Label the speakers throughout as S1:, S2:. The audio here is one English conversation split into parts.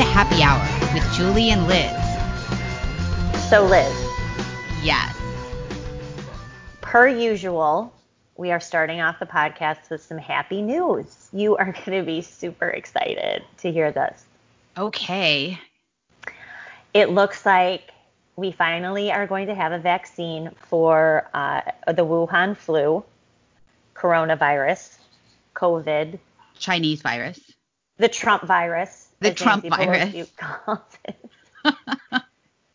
S1: to Happy Hour with Julie and Liz.
S2: So, Liz,
S1: Yes.
S2: per usual, we are starting off the podcast with some happy news. You are going to be super excited to hear this.
S1: Okay.
S2: It looks like we finally are going to have a vaccine for uh, the Wuhan flu, coronavirus, COVID,
S1: Chinese virus.
S2: the Trump virus.
S1: The Trump virus.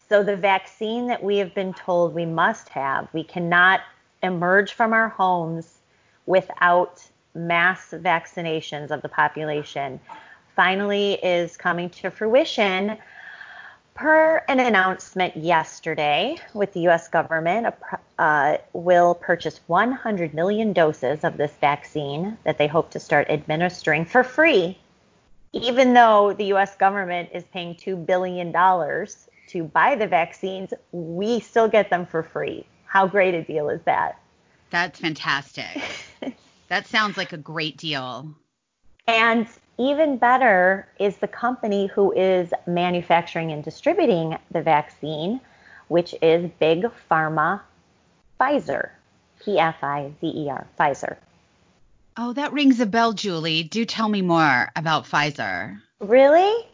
S2: So the vaccine that we have been told we must have, we cannot emerge from our homes without mass vaccinations of the population, finally is coming to fruition. Per an announcement yesterday with the U.S. government, uh, will purchase 100 million doses of this vaccine that they hope to start administering for free even though the US government is paying $2 billion to buy the vaccines, we still get them for free. How great a deal is that?
S1: That's fantastic. that sounds like a great deal.
S2: And even better is the company who is manufacturing and distributing the vaccine, which is Big Pharma Pfizer. P F I Z E R, Pfizer.
S1: Oh, that rings a bell, Julie. Do tell me more about Pfizer.
S2: Really?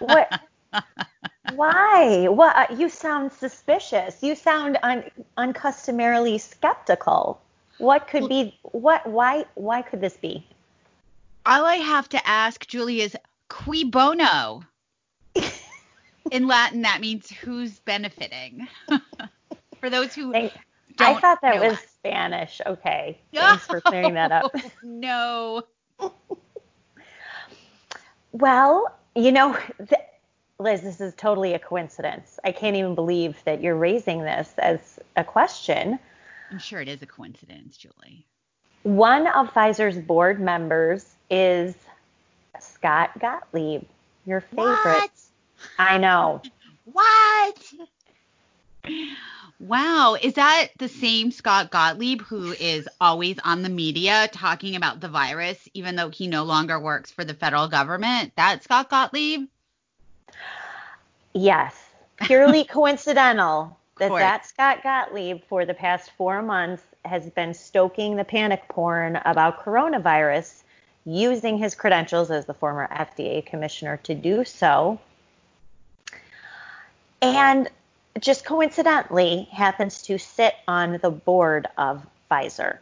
S2: What? Why? What? uh, You sound suspicious. You sound un, uncustomarily skeptical. What could be? What? Why? Why could this be?
S1: All I have to ask, Julie, is cui bono? In Latin, that means who's benefiting. For those who
S2: Thank-
S1: don't
S2: I thought that was. Spanish. Okay. Thanks for clearing that up.
S1: no.
S2: Well, you know, th- Liz, this is totally a coincidence. I can't even believe that you're raising this as a question.
S1: I'm sure it is a coincidence, Julie.
S2: One of Pfizer's board members is Scott Gottlieb, your favorite.
S1: What?
S2: I know.
S1: What? Wow, is that the same Scott Gottlieb who is always on the media talking about the virus, even though he no longer works for the federal government? That Scott Gottlieb?
S2: Yes, purely coincidental that that Scott Gottlieb for the past four months has been stoking the panic porn about coronavirus, using his credentials as the former FDA commissioner to do so. And just coincidentally happens to sit on the board of Pfizer.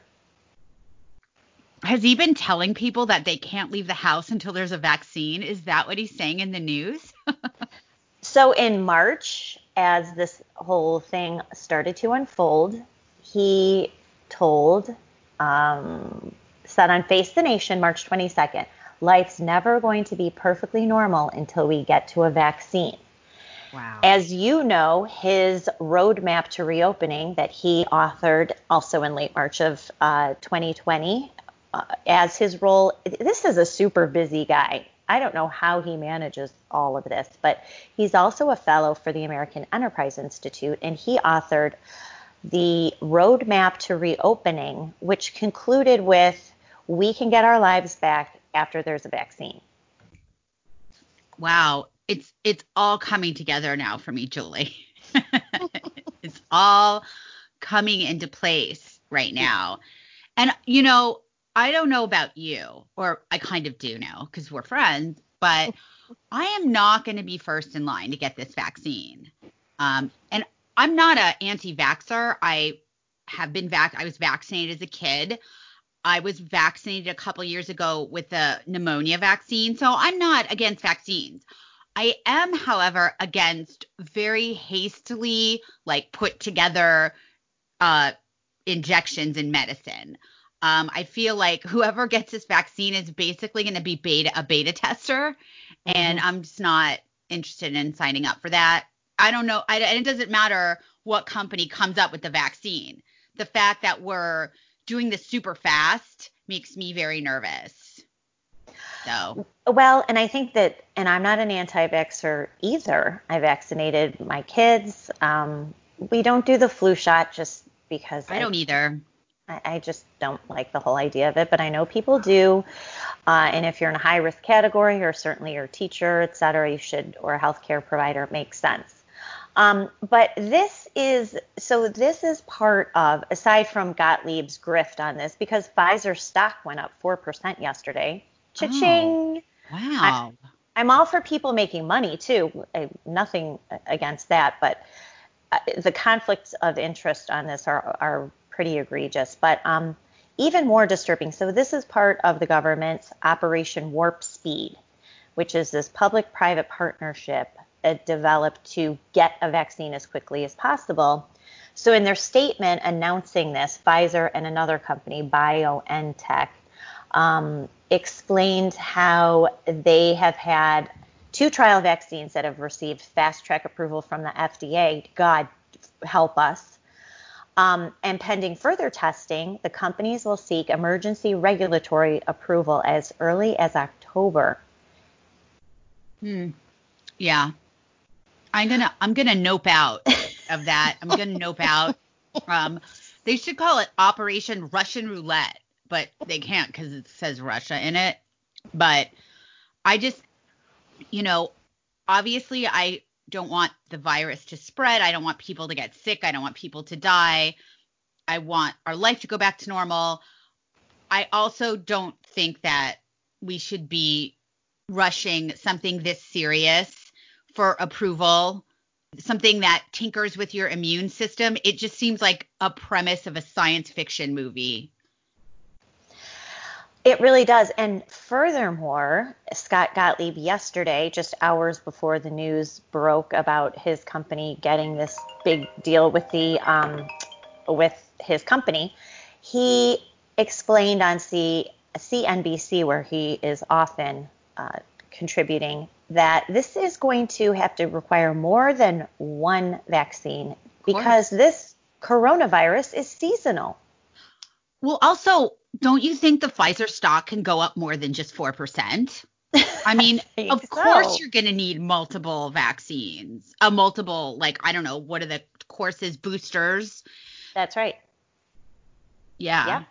S1: Has he been telling people that they can't leave the house until there's a vaccine? Is that what he's saying in the news?
S2: So in March, as this whole thing started to unfold, he told, um, said on Face the Nation, March 22nd, life's never going to be perfectly normal until we get to a vaccine.
S1: Wow.
S2: As you know, his roadmap to reopening that he authored also in late March of uh, 2020, uh, as his role, this is a super busy guy. I don't know how he manages all of this, but he's also a fellow for the American Enterprise Institute, and he authored the roadmap to reopening, which concluded with we can get our lives back after there's a vaccine.
S1: Wow, it's it's all coming together now for me, Julie. it's all coming into place right now. And you know, I don't know about you, or I kind of do know because we're friends, but I am not going to be first in line to get this vaccine. Um, and I'm not an anti-vaxxer. I have been vac. I was vaccinated as a kid. I was vaccinated a couple years ago with the pneumonia vaccine, so I'm not against vaccines. I am, however, against very hastily like put together uh, injections in medicine. Um, I feel like whoever gets this vaccine is basically going to be beta a beta tester, and I'm just not interested in signing up for that. I don't know, I, and it doesn't matter what company comes up with the vaccine. The fact that we're doing this super fast makes me very nervous. So
S2: Well, and I think that, and I'm not an anti-vaxxer either. I vaccinated my kids. Um, we don't do the flu shot just because
S1: I don't either.
S2: I, I just don't like the whole idea of it, but I know people do. Uh, and if you're in a high risk category, or certainly your teacher, et cetera, you should, or a healthcare provider, it makes sense. Um, but this is so this is part of aside from Gottlieb's grift on this because Pfizer stock went up four percent yesterday. Cha-ching!
S1: Oh, wow.
S2: I, am all for people making money too. I, nothing against that, but uh, the conflicts of interest on this are are pretty egregious. But um, even more disturbing. So this is part of the government's Operation Warp Speed, which is this public-private partnership developed to get a vaccine as quickly as possible. So, in their statement announcing this, Pfizer and another company, BioNTech, um, explained how they have had two trial vaccines that have received fast track approval from the FDA. God help us. Um, and pending further testing, the companies will seek emergency regulatory approval as early as October.
S1: Hmm. Yeah. I'm gonna I'm gonna nope out of that. I'm gonna nope out. Um, they should call it Operation Russian Roulette, but they can't because it says Russia in it. But I just, you know, obviously I don't want the virus to spread. I don't want people to get sick. I don't want people to die. I want our life to go back to normal. I also don't think that we should be rushing something this serious for approval, something that tinkers with your immune system, it just seems like a premise of a science fiction movie.
S2: It really does. And furthermore, Scott Gottlieb yesterday, just hours before the news broke about his company getting this big deal with the um, with his company, he explained on C- CNBC, where he is often uh, contributing, that this is going to have to require more than one vaccine because this coronavirus is seasonal.
S1: Well, also, don't you think the Pfizer stock can go up more than just 4%? I mean, I of so. course you're going to need multiple vaccines, a multiple, like, I don't know, what are the courses, boosters?
S2: That's right.
S1: Yeah. Yeah.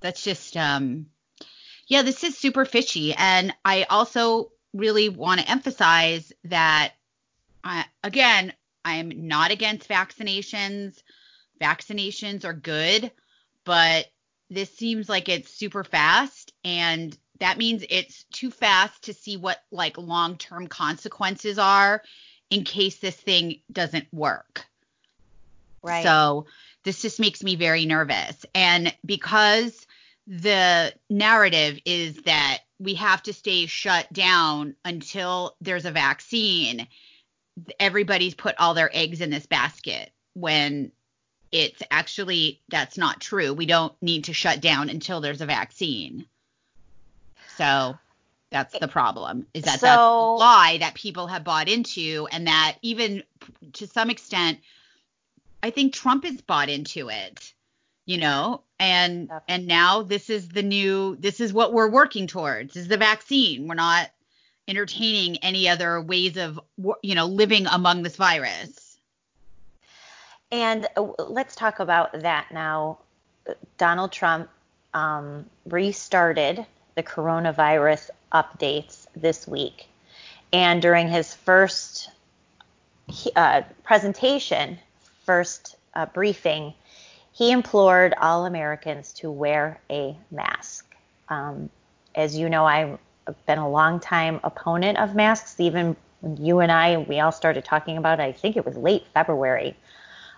S1: That's just, um, yeah, this is super fishy. And I also really want to emphasize that, uh, again, I'm not against vaccinations. Vaccinations are good, but this seems like it's super fast. And that means it's too fast to see what like long term consequences are in case this thing doesn't work.
S2: Right.
S1: So this just makes me very nervous. And because the narrative is that we have to stay shut down until there's a vaccine. Everybody's put all their eggs in this basket when it's actually that's not true. We don't need to shut down until there's a vaccine. So that's the problem is that so, that's lie that people have bought into and that even to some extent I think Trump has bought into it you know and Definitely. and now this is the new this is what we're working towards is the vaccine we're not entertaining any other ways of you know living among this virus
S2: and uh, let's talk about that now. Donald trump um, restarted the coronavirus updates this week. And during his first uh, presentation first uh, briefing he implored all Americans to wear a mask. Um, as you know, I've been a long time opponent of masks, even you and I, we all started talking about it, I think it was late February,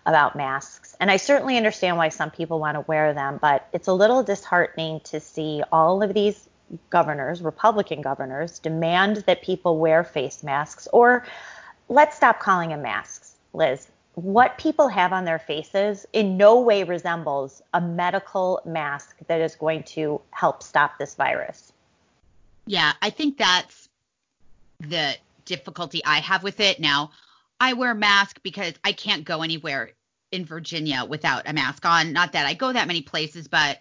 S2: about masks. And I certainly understand why some people want to wear them, but it's a little disheartening to see all of these governors, Republican governors, demand that people wear face masks or let's stop calling them masks, Liz what people have on their faces in no way resembles a medical mask that is going to help stop this virus.
S1: Yeah, I think that's the difficulty I have with it. Now, I wear a mask because I can't go anywhere in Virginia without a mask on. Not that I go that many places, but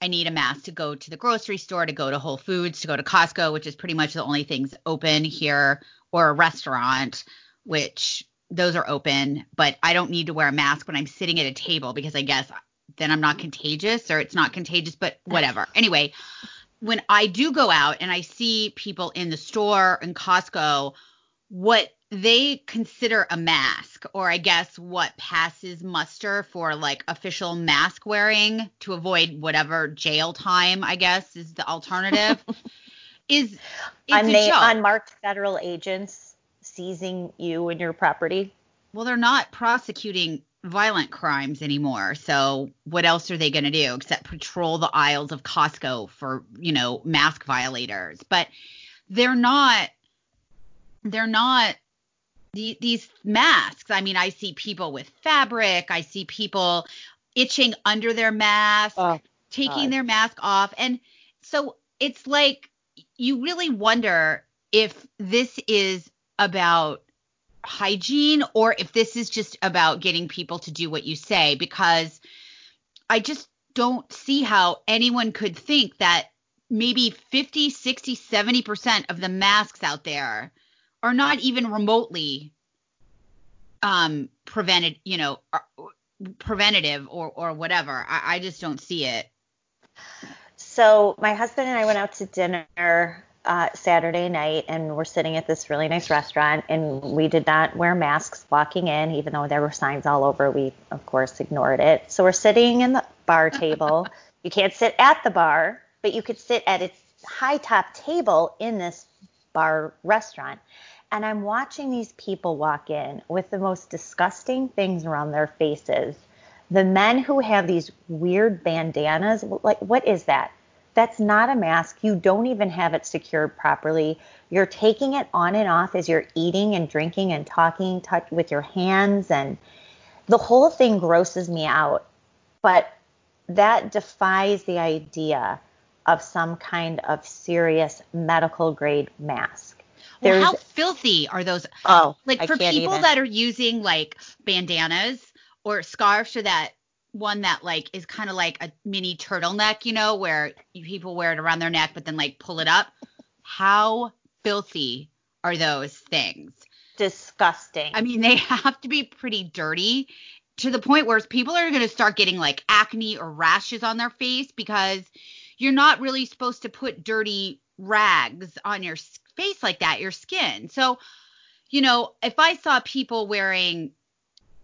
S1: I need a mask to go to the grocery store, to go to Whole Foods, to go to Costco, which is pretty much the only things open here, or a restaurant, which those are open, but I don't need to wear a mask when I'm sitting at a table because I guess then I'm not contagious or it's not contagious, but whatever. anyway, when I do go out and I see people in the store and Costco, what they consider a mask, or I guess what passes muster for like official mask wearing to avoid whatever jail time, I guess is the alternative, is
S2: unmarked federal agents seizing you and your property.
S1: Well, they're not prosecuting violent crimes anymore. So what else are they going to do except patrol the aisles of Costco for, you know, mask violators? But they're not they're not the, these masks. I mean, I see people with fabric, I see people itching under their mask, oh, taking God. their mask off. And so it's like you really wonder if this is about hygiene or if this is just about getting people to do what you say because I just don't see how anyone could think that maybe 50, 60, 70% of the masks out there are not even remotely um prevented, you know, preventative or or whatever. I, I just don't see it.
S2: So my husband and I went out to dinner uh, Saturday night, and we're sitting at this really nice restaurant, and we did not wear masks walking in, even though there were signs all over. We, of course, ignored it. So we're sitting in the bar table. you can't sit at the bar, but you could sit at its high top table in this bar restaurant. And I'm watching these people walk in with the most disgusting things around their faces. The men who have these weird bandanas, like, what is that? That's not a mask. You don't even have it secured properly. You're taking it on and off as you're eating and drinking and talking touch with your hands and the whole thing grosses me out. But that defies the idea of some kind of serious medical grade mask.
S1: Well, how filthy are those? Oh, like for people even. that are using like bandanas or scarves or that one that like is kind of like a mini turtleneck, you know, where people wear it around their neck but then like pull it up. How filthy are those things?
S2: Disgusting.
S1: I mean, they have to be pretty dirty to the point where people are going to start getting like acne or rashes on their face because you're not really supposed to put dirty rags on your face like that, your skin. So, you know, if I saw people wearing,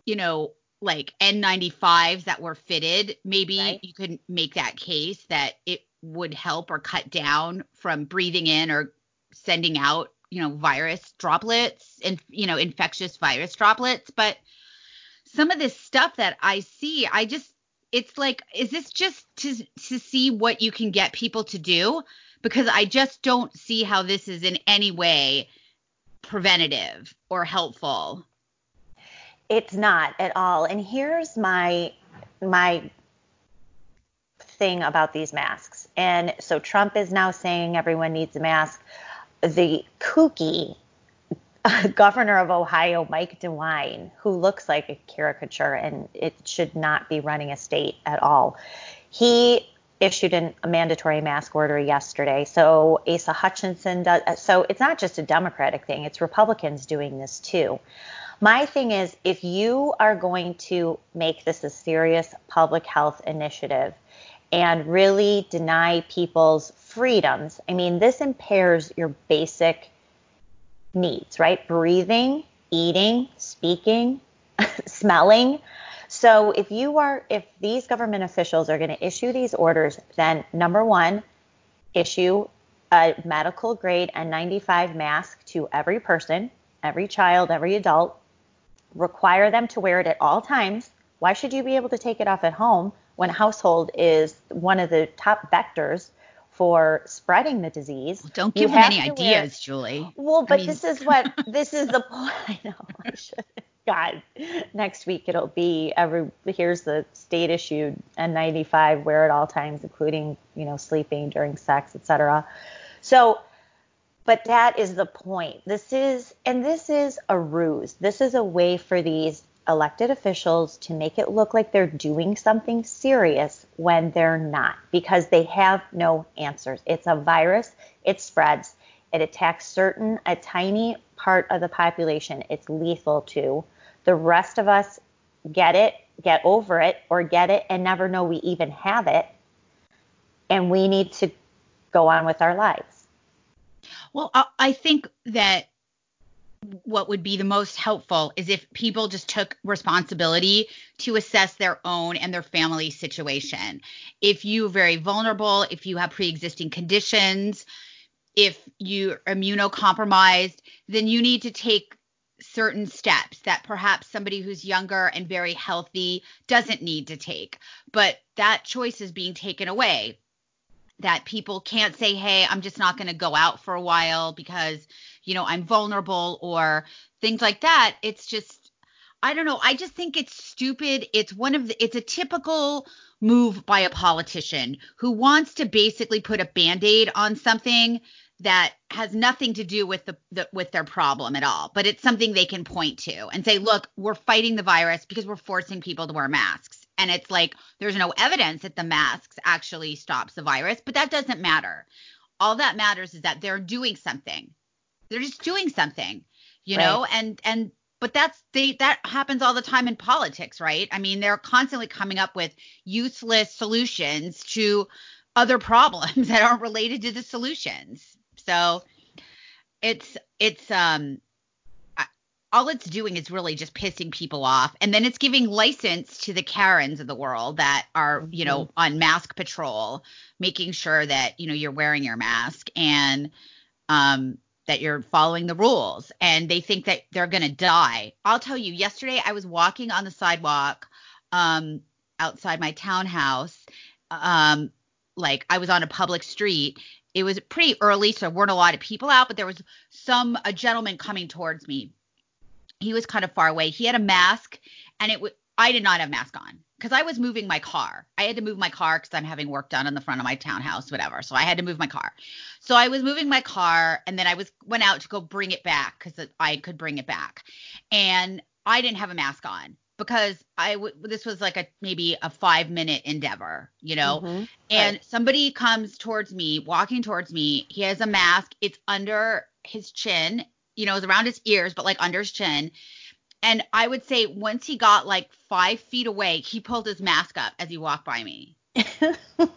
S1: you know, like N95s that were fitted, maybe right. you could make that case that it would help or cut down from breathing in or sending out, you know, virus droplets and, you know, infectious virus droplets. But some of this stuff that I see, I just, it's like, is this just to, to see what you can get people to do? Because I just don't see how this is in any way preventative or helpful.
S2: It's not at all. And here's my my thing about these masks. And so Trump is now saying everyone needs a mask. The kooky governor of Ohio, Mike DeWine, who looks like a caricature and it should not be running a state at all, he issued an, a mandatory mask order yesterday. So Asa Hutchinson does. So it's not just a Democratic thing; it's Republicans doing this too. My thing is, if you are going to make this a serious public health initiative and really deny people's freedoms, I mean, this impairs your basic needs, right? Breathing, eating, speaking, smelling. So if you are, if these government officials are going to issue these orders, then number one, issue a medical grade N95 mask to every person, every child, every adult require them to wear it at all times. Why should you be able to take it off at home when household is one of the top vectors for spreading the disease?
S1: Well, don't give them any ideas, wear... Julie.
S2: Well, but I mean... this is what this is the point. I know I should. God, next week it'll be every. Here's the state issued N95 wear at all times, including you know sleeping during sex, etc. So but that is the point. This is, and this is a ruse. This is a way for these elected officials to make it look like they're doing something serious when they're not because they have no answers. It's a virus, it spreads, it attacks certain, a tiny part of the population. It's lethal to. The rest of us get it, get over it, or get it and never know we even have it. And we need to go on with our lives.
S1: Well, I think that what would be the most helpful is if people just took responsibility to assess their own and their family situation. If you're very vulnerable, if you have pre-existing conditions, if you're immunocompromised, then you need to take certain steps that perhaps somebody who's younger and very healthy doesn't need to take. But that choice is being taken away. That people can't say, hey, I'm just not going to go out for a while because, you know, I'm vulnerable or things like that. It's just, I don't know. I just think it's stupid. It's one of the, it's a typical move by a politician who wants to basically put a band aid on something that has nothing to do with the, the, with their problem at all but it's something they can point to and say look we're fighting the virus because we're forcing people to wear masks. And it's like there's no evidence that the masks actually stops the virus but that doesn't matter. All that matters is that they're doing something. They're just doing something you right. know and and but that's they that happens all the time in politics right? I mean they're constantly coming up with useless solutions to other problems that aren't related to the solutions so it's it's um all it's doing is really just pissing people off. And then it's giving license to the karens of the world that are you know mm-hmm. on mask patrol making sure that you know you're wearing your mask and um that you're following the rules. And they think that they're going to die. I'll tell you yesterday i was walking on the sidewalk um outside my townhouse um like i was on a public street it was pretty early, so there weren't a lot of people out, but there was some a gentleman coming towards me. He was kind of far away. He had a mask, and it I did not have mask on because I was moving my car. I had to move my car because I'm having work done on the front of my townhouse, whatever. So I had to move my car. So I was moving my car, and then I was went out to go bring it back because I could bring it back, and I didn't have a mask on because I w- this was like a maybe a five minute endeavor, you know. Mm-hmm. And right. somebody comes towards me, walking towards me. He has a mask. It's under his chin, you know, it's around his ears, but like under his chin. And I would say once he got like five feet away, he pulled his mask up as he walked by me. and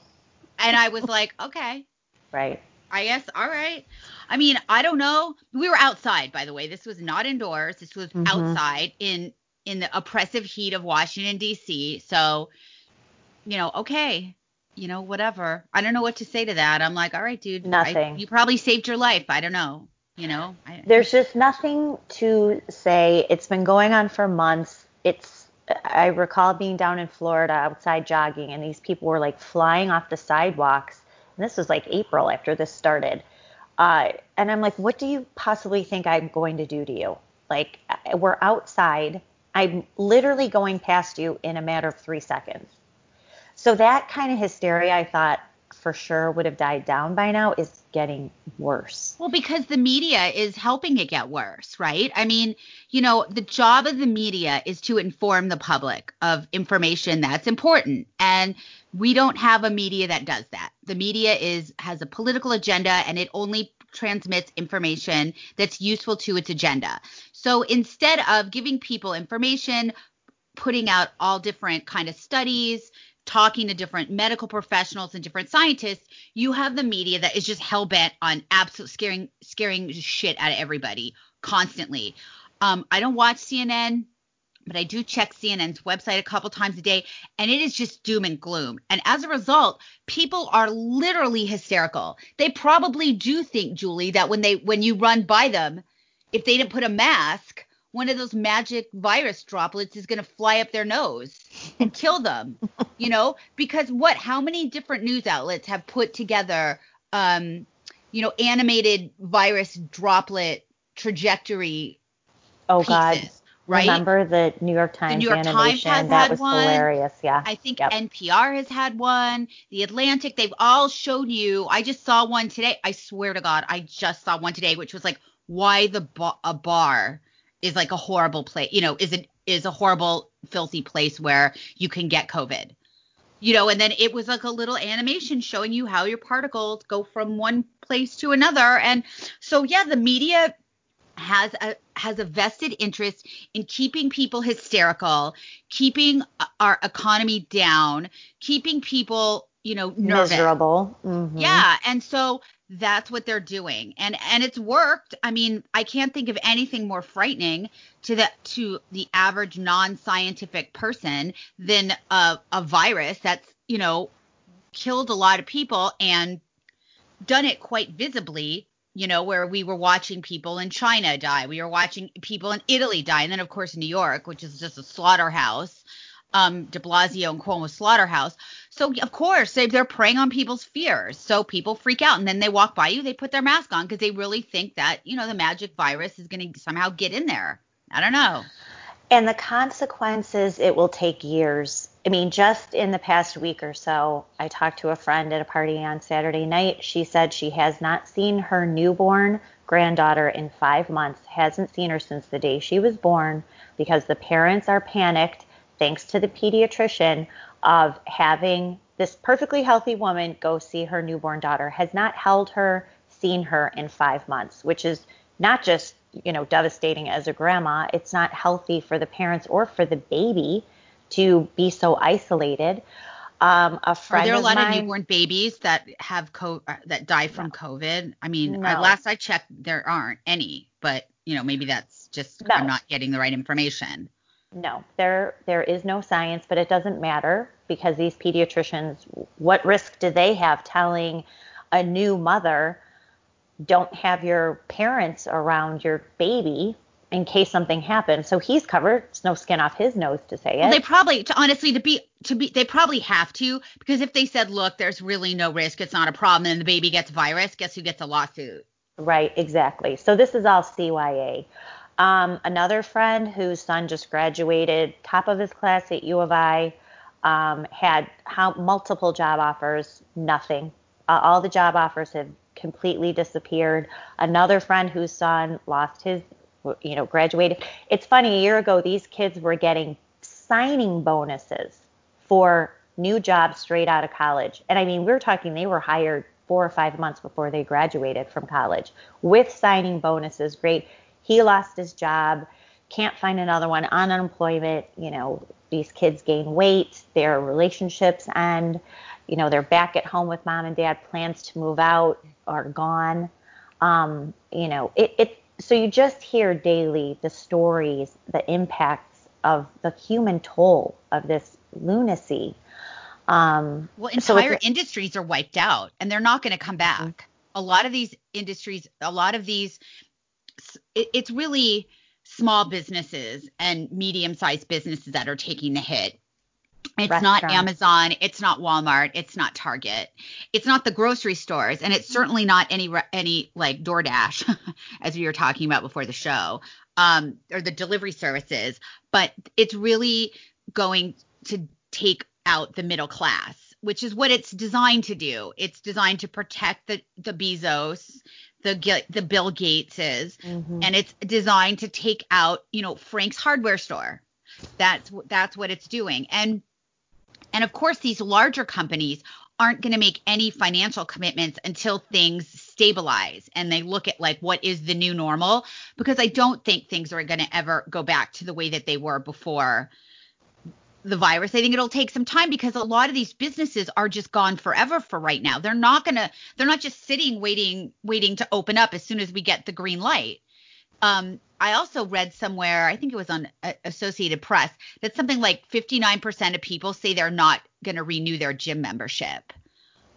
S1: I was like, okay.
S2: Right.
S1: I guess. All right. I mean, I don't know. We were outside, by the way. This was not indoors. This was mm-hmm. outside in in the oppressive heat of Washington D.C. So, you know, okay, you know, whatever. I don't know what to say to that. I'm like, all right, dude.
S2: Nothing.
S1: I, you probably saved your life. I don't know. You know. I,
S2: There's just nothing to say. It's been going on for months. It's. I recall being down in Florida outside jogging, and these people were like flying off the sidewalks. And this was like April after this started. Uh, and I'm like, what do you possibly think I'm going to do to you? Like, we're outside I'm literally going past you in a matter of three seconds. So that kind of hysteria, I thought for sure would have died down by now, is getting worse.
S1: Well, because the media is helping it get worse, right? I mean, you know, the job of the media is to inform the public of information that's important. And we don't have a media that does that. The media is has a political agenda and it only transmits information that's useful to its agenda. So instead of giving people information, putting out all different kind of studies, talking to different medical professionals and different scientists, you have the media that is just hell bent on absolute scaring scaring shit out of everybody constantly. Um, I don't watch CNN but I do check CNN's website a couple times a day, and it is just doom and gloom. And as a result, people are literally hysterical. They probably do think, Julie, that when they when you run by them, if they didn't put a mask, one of those magic virus droplets is going to fly up their nose and kill them. you know, because what? How many different news outlets have put together, um, you know, animated virus droplet trajectory?
S2: Oh pieces? God Right? Remember the New York Times the New York animation? Times has that had was one. hilarious. Yeah.
S1: I think yep. NPR has had one. The Atlantic, they've all shown you. I just saw one today. I swear to God, I just saw one today, which was like why the ba- a bar is like a horrible place. You know, is it is a horrible, filthy place where you can get COVID. You know, and then it was like a little animation showing you how your particles go from one place to another. And so, yeah, the media has a has a vested interest in keeping people hysterical, keeping our economy down, keeping people you know, nervous.
S2: Miserable. Mm-hmm.
S1: Yeah, and so that's what they're doing. And and it's worked. I mean, I can't think of anything more frightening to the to the average non-scientific person than a a virus that's, you know, killed a lot of people and done it quite visibly you know, where we were watching people in China die. We were watching people in Italy die. And then, of course, New York, which is just a slaughterhouse, um, de Blasio and Cuomo slaughterhouse. So, of course, they, they're preying on people's fears. So people freak out. And then they walk by you, they put their mask on because they really think that, you know, the magic virus is going to somehow get in there. I don't know.
S2: And the consequences, it will take years. I mean, just in the past week or so, I talked to a friend at a party on Saturday night. She said she has not seen her newborn granddaughter in five months, hasn't seen her since the day she was born because the parents are panicked, thanks to the pediatrician, of having this perfectly healthy woman go see her newborn daughter, has not held her, seen her in five months, which is not just you know, devastating as a grandma. It's not healthy for the parents or for the baby to be so isolated. Um, a friend
S1: Are there a lot
S2: of,
S1: of newborn babies that have co- uh, that die from no. COVID? I mean, no. Last I checked, there aren't any, but you know, maybe that's just no. I'm not getting the right information.
S2: No, there there is no science, but it doesn't matter because these pediatricians, what risk do they have telling a new mother don't have your parents around your baby in case something happens. So he's covered. It's no skin off his nose to say it.
S1: Well, they probably, to, honestly, to be, to be, they probably have to because if they said, look, there's really no risk, it's not a problem, and the baby gets virus, guess who gets a lawsuit?
S2: Right, exactly. So this is all CYA. Um, another friend whose son just graduated, top of his class at U of I, um, had how, multiple job offers, nothing. Uh, all the job offers have completely disappeared. Another friend whose son lost his, you know, graduated. It's funny, a year ago, these kids were getting signing bonuses for new jobs straight out of college. And I mean, we are talking, they were hired four or five months before they graduated from college with signing bonuses. Great. He lost his job, can't find another one on unemployment. You know, these kids gain weight, their relationships end you know, they're back at home with mom and dad, plans to move out are gone. Um, you know, it, it, so you just hear daily the stories, the impacts of the human toll of this lunacy. Um,
S1: well, entire so industries are wiped out and they're not going to come back. Mm-hmm. A lot of these industries, a lot of these, it, it's really small businesses and medium sized businesses that are taking the hit. It's Restaurant. not Amazon, it's not Walmart, it's not Target. It's not the grocery stores and it's certainly not any any like DoorDash as we were talking about before the show. Um or the delivery services, but it's really going to take out the middle class, which is what it's designed to do. It's designed to protect the the Bezos, the the Bill Gateses, mm-hmm. and it's designed to take out, you know, Frank's hardware store. That's that's what it's doing. And and of course, these larger companies aren't going to make any financial commitments until things stabilize and they look at like what is the new normal because I don't think things are going to ever go back to the way that they were before the virus. I think it'll take some time because a lot of these businesses are just gone forever for right now. They're not going to they're not just sitting waiting waiting to open up as soon as we get the green light. Um, I also read somewhere, I think it was on uh, Associated Press, that something like 59% of people say they're not going to renew their gym membership.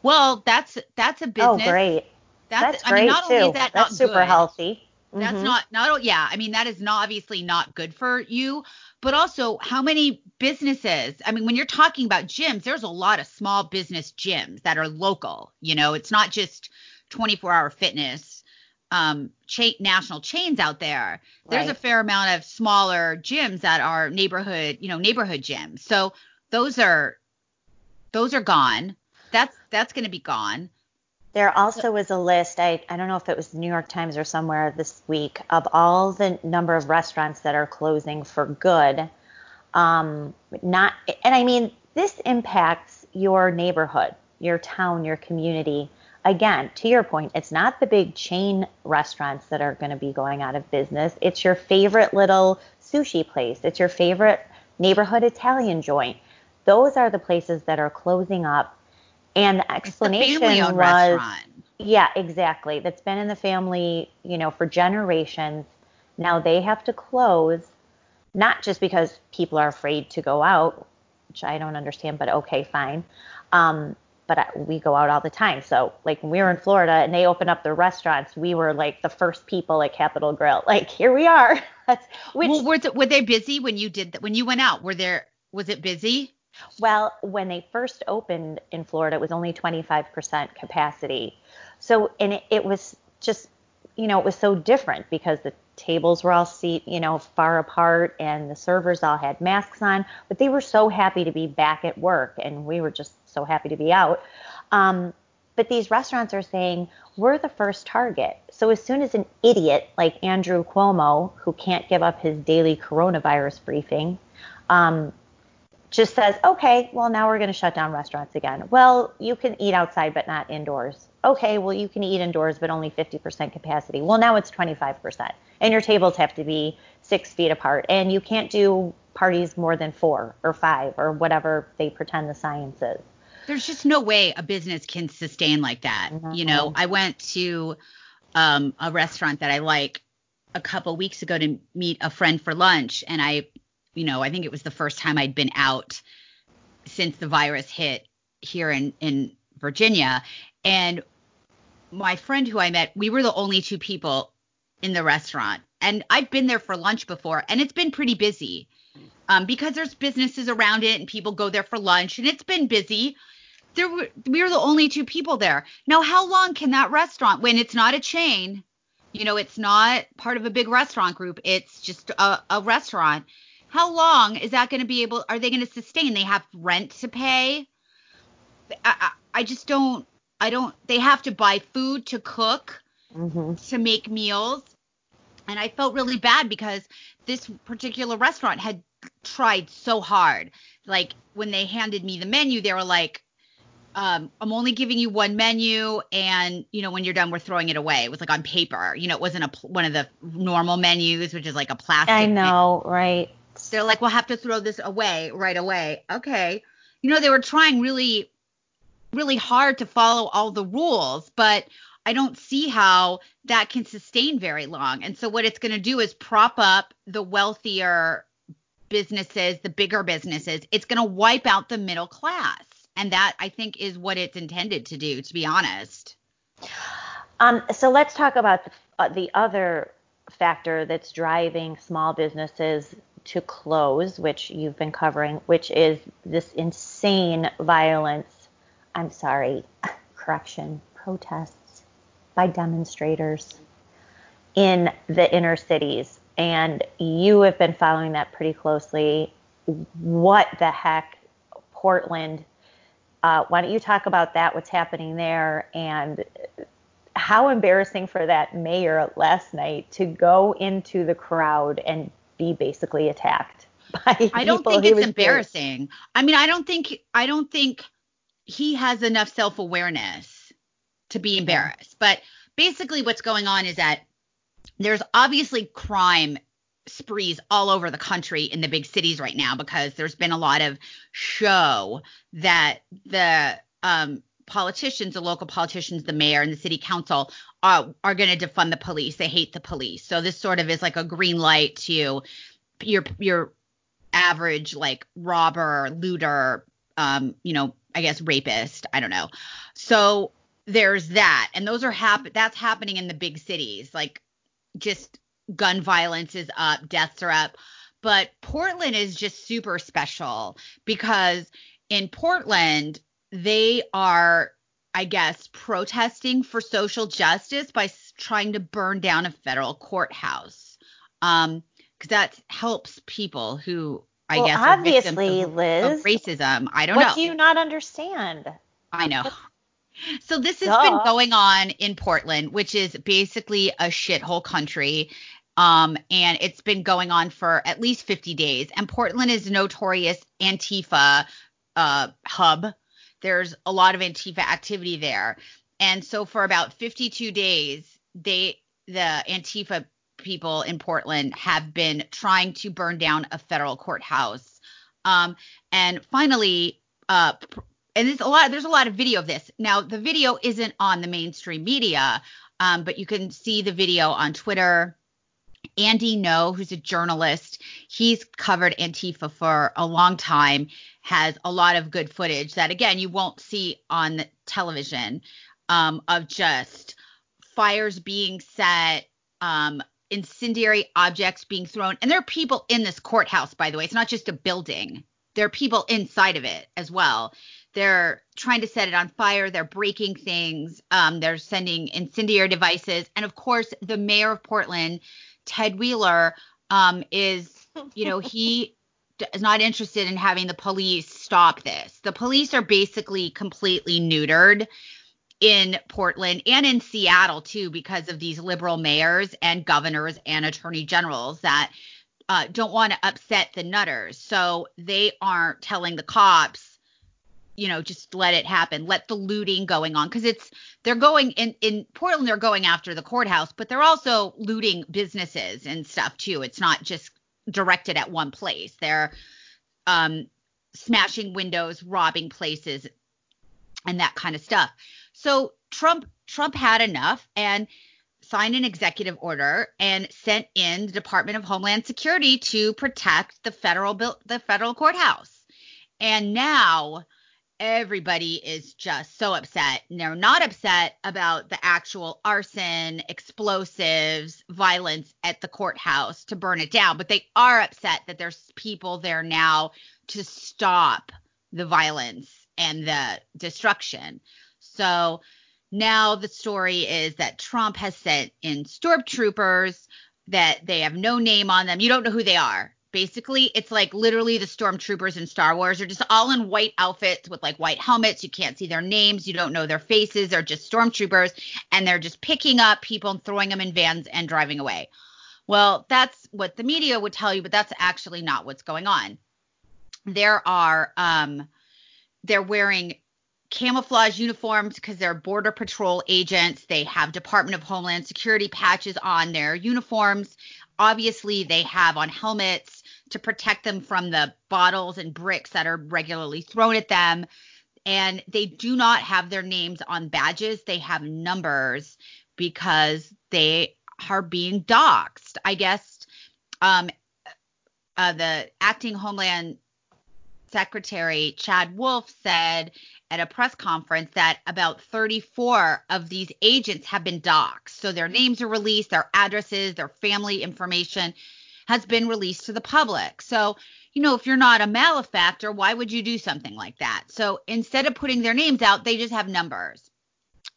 S1: Well, that's that's a oh, business.
S2: Oh, great. That's, that's I great mean, not too. Only is that that's super good, healthy.
S1: That's mm-hmm. not not yeah. I mean, that is not obviously not good for you, but also how many businesses? I mean, when you're talking about gyms, there's a lot of small business gyms that are local. You know, it's not just 24 hour fitness um chain national chains out there there's right. a fair amount of smaller gyms that are neighborhood you know neighborhood gyms. So those are those are gone. That's that's going to be gone.
S2: There also was a list I, I don't know if it was the new york times or somewhere this week of all the number of restaurants that are closing for good. Um not and i mean this impacts your neighborhood your town your community again, to your point, it's not the big chain restaurants that are going to be going out of business. It's your favorite little sushi place. It's your favorite neighborhood Italian joint. Those are the places that are closing up. And the explanation was restaurant. Yeah, exactly. That's been in the family, you know, for generations. Now they have to close, not just because people are afraid to go out, which I don't understand, but okay, fine. Um, but I, we go out all the time. So like when we were in Florida and they opened up their restaurants, we were like the first people at Capital Grille. Like here we are. That's
S1: which, well, were, were they busy when you did that? When you went out, were there was it busy?
S2: Well, when they first opened in Florida, it was only 25% capacity. So, and it, it was just, you know, it was so different because the tables were all seat, you know, far apart and the servers all had masks on, but they were so happy to be back at work and we were just so happy to be out. Um, but these restaurants are saying we're the first target. So as soon as an idiot like Andrew Cuomo, who can't give up his daily coronavirus briefing, um, just says, okay, well, now we're going to shut down restaurants again. Well, you can eat outside, but not indoors. Okay, well, you can eat indoors, but only 50% capacity. Well, now it's 25%. And your tables have to be six feet apart. And you can't do parties more than four or five or whatever they pretend the science is.
S1: There's just no way a business can sustain like that. Mm-hmm. You know, I went to um, a restaurant that I like a couple weeks ago to meet a friend for lunch, and I you know, I think it was the first time I'd been out since the virus hit here in in Virginia and my friend who I met, we were the only two people in the restaurant. And I've been there for lunch before and it's been pretty busy. Um, because there's businesses around it and people go there for lunch and it's been busy. There were we were the only two people there. Now, how long can that restaurant when it's not a chain, you know, it's not part of a big restaurant group, it's just a, a restaurant how long is that going to be able? Are they going to sustain? They have rent to pay. I, I, I, just don't. I don't. They have to buy food to cook, mm-hmm. to make meals, and I felt really bad because this particular restaurant had tried so hard. Like when they handed me the menu, they were like, um, I'm only giving you one menu, and you know when you're done, we're throwing it away. It was like on paper. You know, it wasn't a one of the normal menus, which is like a plastic.
S2: I know, menu. right?
S1: They're like, we'll have to throw this away right away. Okay. You know, they were trying really, really hard to follow all the rules, but I don't see how that can sustain very long. And so what it's going to do is prop up the wealthier businesses, the bigger businesses. It's going to wipe out the middle class. And that I think is what it's intended to do, to be honest.
S2: Um, so let's talk about the, uh, the other factor that's driving small businesses to close, which you've been covering, which is this insane violence. I'm sorry, correction, protests by demonstrators in the inner cities. And you have been following that pretty closely. What the heck, Portland? Uh, why don't you talk about that? What's happening there? And how embarrassing for that mayor last night to go into the crowd and be basically attacked by
S1: I don't think it's embarrassing. I mean, I don't think I don't think he has enough self-awareness to be embarrassed. But basically what's going on is that there's obviously crime sprees all over the country in the big cities right now because there's been a lot of show that the um, politicians, the local politicians, the mayor and the city council are, are going to defund the police. They hate the police. So this sort of is like a green light to your your average like robber, looter, um, you know, I guess rapist. I don't know. So there's that, and those are happen. That's happening in the big cities. Like just gun violence is up, deaths are up. But Portland is just super special because in Portland, they are, I guess, protesting for social justice by trying to burn down a federal courthouse. Um, because that helps people who I well, guess
S2: obviously, of, Liz,
S1: of racism. I don't
S2: what
S1: know.
S2: What do you not understand?
S1: I know. So this has Duh. been going on in Portland, which is basically a shithole country. Um, and it's been going on for at least 50 days. And Portland is a notorious Antifa uh, hub there's a lot of Antifa activity there. And so for about 52 days, they the Antifa people in Portland have been trying to burn down a federal courthouse. Um, and finally, uh, and there's a lot there's a lot of video of this. Now the video isn't on the mainstream media, um, but you can see the video on Twitter. Andy Ngo, who's a journalist, he's covered Antifa for a long time, has a lot of good footage that again you won't see on television um, of just fires being set, um, incendiary objects being thrown, and there are people in this courthouse. By the way, it's not just a building; there are people inside of it as well. They're trying to set it on fire. They're breaking things. Um, they're sending incendiary devices. And of course, the mayor of Portland, Ted Wheeler, um, is, you know, he is not interested in having the police stop this. The police are basically completely neutered in Portland and in Seattle too because of these liberal mayors and governors and attorney generals that uh, don't want to upset the nutters. So they aren't telling the cops you know, just let it happen. Let the looting going on because it's they're going in in Portland. They're going after the courthouse, but they're also looting businesses and stuff too. It's not just directed at one place. They're um, smashing windows, robbing places, and that kind of stuff. So Trump Trump had enough and signed an executive order and sent in the Department of Homeland Security to protect the federal the federal courthouse. And now everybody is just so upset. They're not upset about the actual arson, explosives, violence at the courthouse to burn it down, but they are upset that there's people there now to stop the violence and the destruction. So now the story is that Trump has sent in stormtroopers that they have no name on them. You don't know who they are basically it's like literally the stormtroopers in Star Wars are just all in white outfits with like white helmets. You can't see their names, you don't know their faces. They're just stormtroopers and they're just picking up people and throwing them in vans and driving away. Well, that's what the media would tell you, but that's actually not what's going on. There are um they're wearing camouflage uniforms because they're border patrol agents. They have Department of Homeland Security patches on their uniforms. Obviously, they have on helmets to protect them from the bottles and bricks that are regularly thrown at them. And they do not have their names on badges, they have numbers because they are being doxxed. I guess um, uh, the acting Homeland Secretary Chad Wolf said at a press conference that about 34 of these agents have been doxxed. So their names are released, their addresses, their family information has been released to the public. So, you know, if you're not a malefactor, why would you do something like that? So instead of putting their names out, they just have numbers.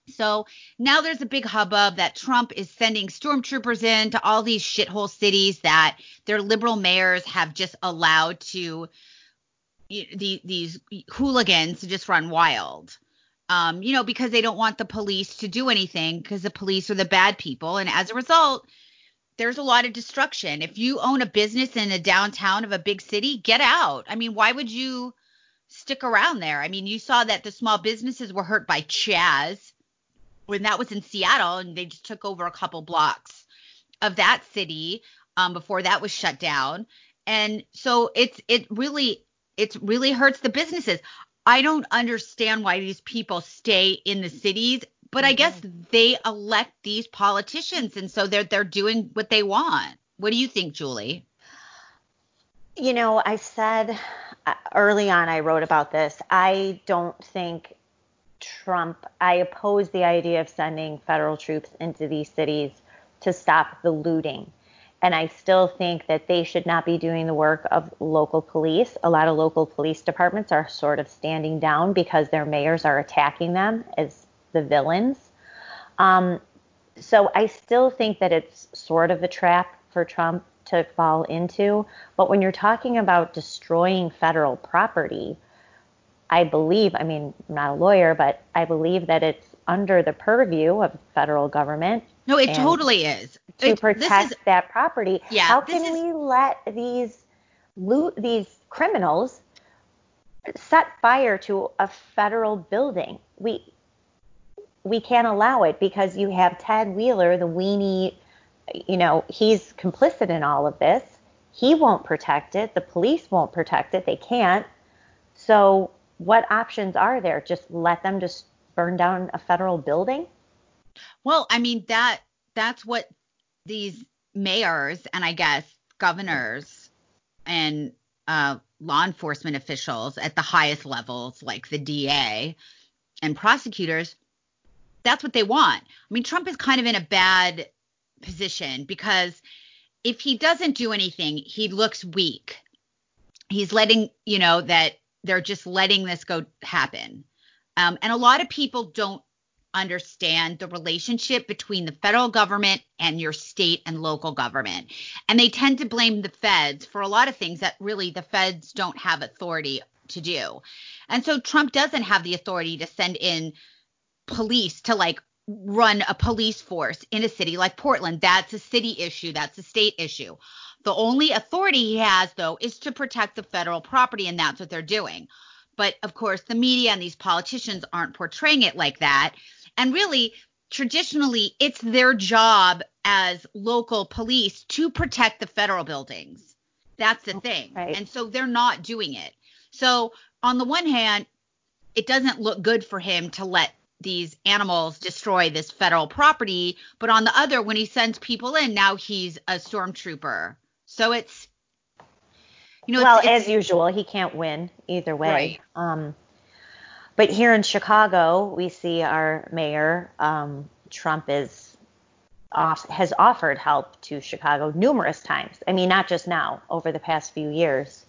S1: So now there's a big hubbub that Trump is sending stormtroopers in to all these shithole cities that their liberal mayors have just allowed to the, these hooligans to just run wild. Um, you know, because they don't want the police to do anything because the police are the bad people. And as a result, there's a lot of destruction. If you own a business in a downtown of a big city, get out. I mean, why would you stick around there? I mean, you saw that the small businesses were hurt by Chaz when that was in Seattle and they just took over a couple blocks of that city um, before that was shut down. And so it's it really it really hurts the businesses. I don't understand why these people stay in the cities but I guess mm-hmm. they elect these politicians, and so they're they're doing what they want. What do you think, Julie?
S2: You know, I said uh, early on, I wrote about this. I don't think Trump. I oppose the idea of sending federal troops into these cities to stop the looting. And I still think that they should not be doing the work of local police. A lot of local police departments are sort of standing down because their mayors are attacking them as the villains. Um, so I still think that it's sort of a trap for Trump to fall into. But when you're talking about destroying federal property, I believe, I mean, I'm not a lawyer, but I believe that it's under the purview of federal government.
S1: No, it totally is.
S2: To it, protect is, that property. Yeah, How can is, we let these loot these criminals set fire to a federal building? We we can't allow it because you have Ted Wheeler, the weenie, you know, he's complicit in all of this. He won't protect it. The police won't protect it. They can't. So what options are there? Just let them just burn down a federal building?
S1: Well, I mean that that's what these mayors and I guess governors and uh, law enforcement officials at the highest levels, like the DA and prosecutors, that's what they want. I mean, Trump is kind of in a bad position because if he doesn't do anything, he looks weak. He's letting, you know, that they're just letting this go happen. Um, and a lot of people don't understand the relationship between the federal government and your state and local government. And they tend to blame the feds for a lot of things that really the feds don't have authority to do. And so Trump doesn't have the authority to send in police to like run a police force in a city like Portland. That's a city issue, that's a state issue. The only authority he has, though, is to protect the federal property, and that's what they're doing. But of course, the media and these politicians aren't portraying it like that. And really, traditionally, it's their job as local police to protect the federal buildings. That's the thing. Right. And so they're not doing it. So, on the one hand, it doesn't look good for him to let these animals destroy this federal property. But on the other, when he sends people in, now he's a stormtrooper. So it's,
S2: you know, well, it's, it's, as usual, he can't win either way. Right. Um, but here in Chicago, we see our mayor, um, Trump is off, has offered help to Chicago numerous times. I mean, not just now, over the past few years.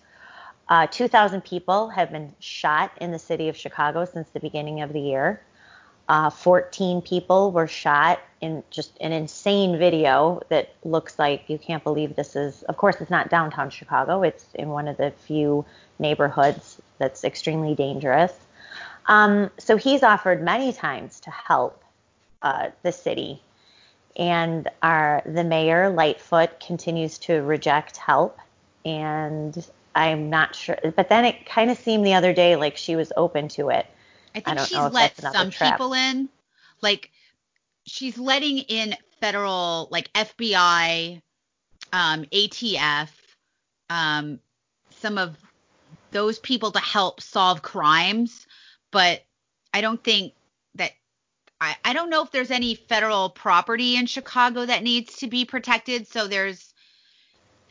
S2: Uh, 2,000 people have been shot in the city of Chicago since the beginning of the year. Uh, 14 people were shot in just an insane video that looks like you can't believe this is. Of course, it's not downtown Chicago. It's in one of the few neighborhoods that's extremely dangerous. Um, so he's offered many times to help uh, the city, and our the mayor Lightfoot continues to reject help, and I'm not sure. But then it kind of seemed the other day like she was open to it.
S1: I think I she's let some trap. people in, like she's letting in federal, like FBI, um, ATF, um, some of those people to help solve crimes, but I don't think that I, I don't know if there's any federal property in Chicago that needs to be protected. So there's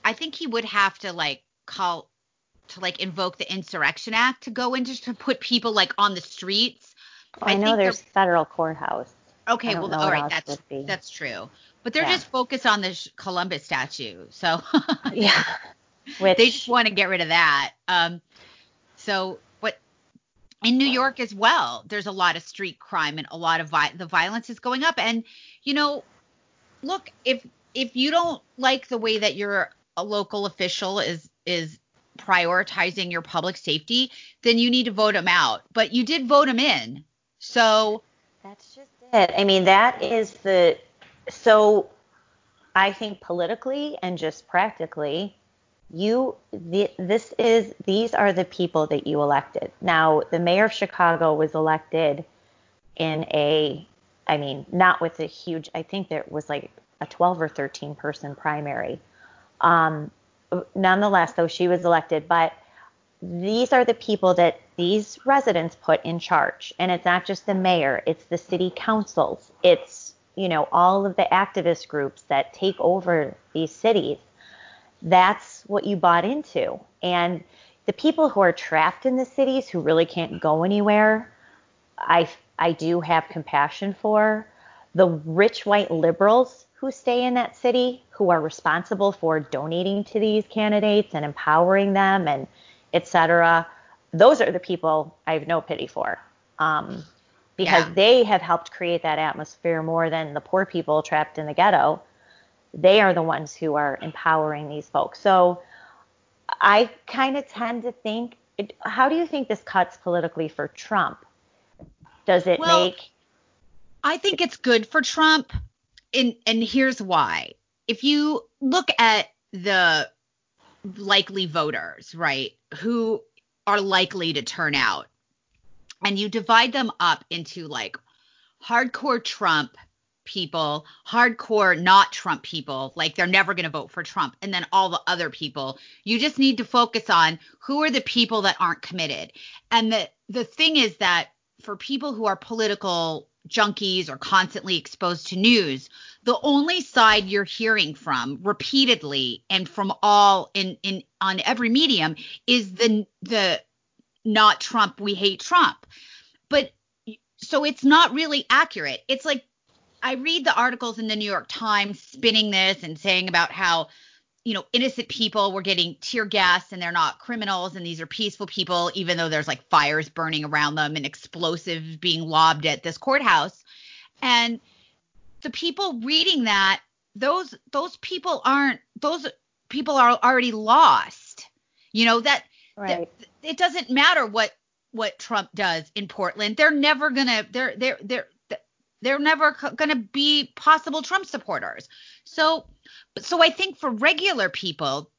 S1: I think he would have to like call to like invoke the Insurrection Act to go into to put people like on the streets.
S2: I, I know there's federal courthouse.
S1: Okay, well, all right, that's that's true. But they're yeah. just focused on the Columbus statue, so
S2: yeah,
S1: Which, they just want to get rid of that. Um, so what in New York as well, there's a lot of street crime and a lot of vi- the violence is going up. And you know, look if if you don't like the way that your a local official is is prioritizing your public safety, then you need to vote him out. But you did vote him in. So
S2: that's just it. I mean, that is the so I think politically and just practically, you the, this is these are the people that you elected. Now, the mayor of Chicago was elected in a I mean, not with a huge I think there was like a 12 or 13 person primary. Um, nonetheless, though she was elected, but these are the people that these residents put in charge. And it's not just the mayor, it's the city councils, it's, you know, all of the activist groups that take over these cities. That's what you bought into. And the people who are trapped in the cities who really can't go anywhere, I, I do have compassion for. The rich white liberals who stay in that city who are responsible for donating to these candidates and empowering them and et cetera, those are the people I have no pity for. Um, because yeah. they have helped create that atmosphere more than the poor people trapped in the ghetto. They are the ones who are empowering these folks. So I kind of tend to think, how do you think this cuts politically for Trump? Does it well, make?
S1: I think it's good for Trump and and here's why. If you look at the likely voters, right, who are likely to turn out, and you divide them up into like hardcore Trump people, hardcore not Trump people, like they're never going to vote for Trump, and then all the other people. You just need to focus on who are the people that aren't committed. And the the thing is that for people who are political junkies or constantly exposed to news, the only side you're hearing from repeatedly and from all in in on every medium is the the not Trump, we hate Trump. But so it's not really accurate. It's like I read the articles in the New York Times spinning this and saying about how you know innocent people were getting tear gas and they're not criminals and these are peaceful people even though there's like fires burning around them and explosives being lobbed at this courthouse. And the people reading that those those people aren't those people are already lost. You know that,
S2: right.
S1: that it doesn't matter what what Trump does in Portland. They're never gonna they're they're they're they're never gonna be possible Trump supporters so so I think for regular people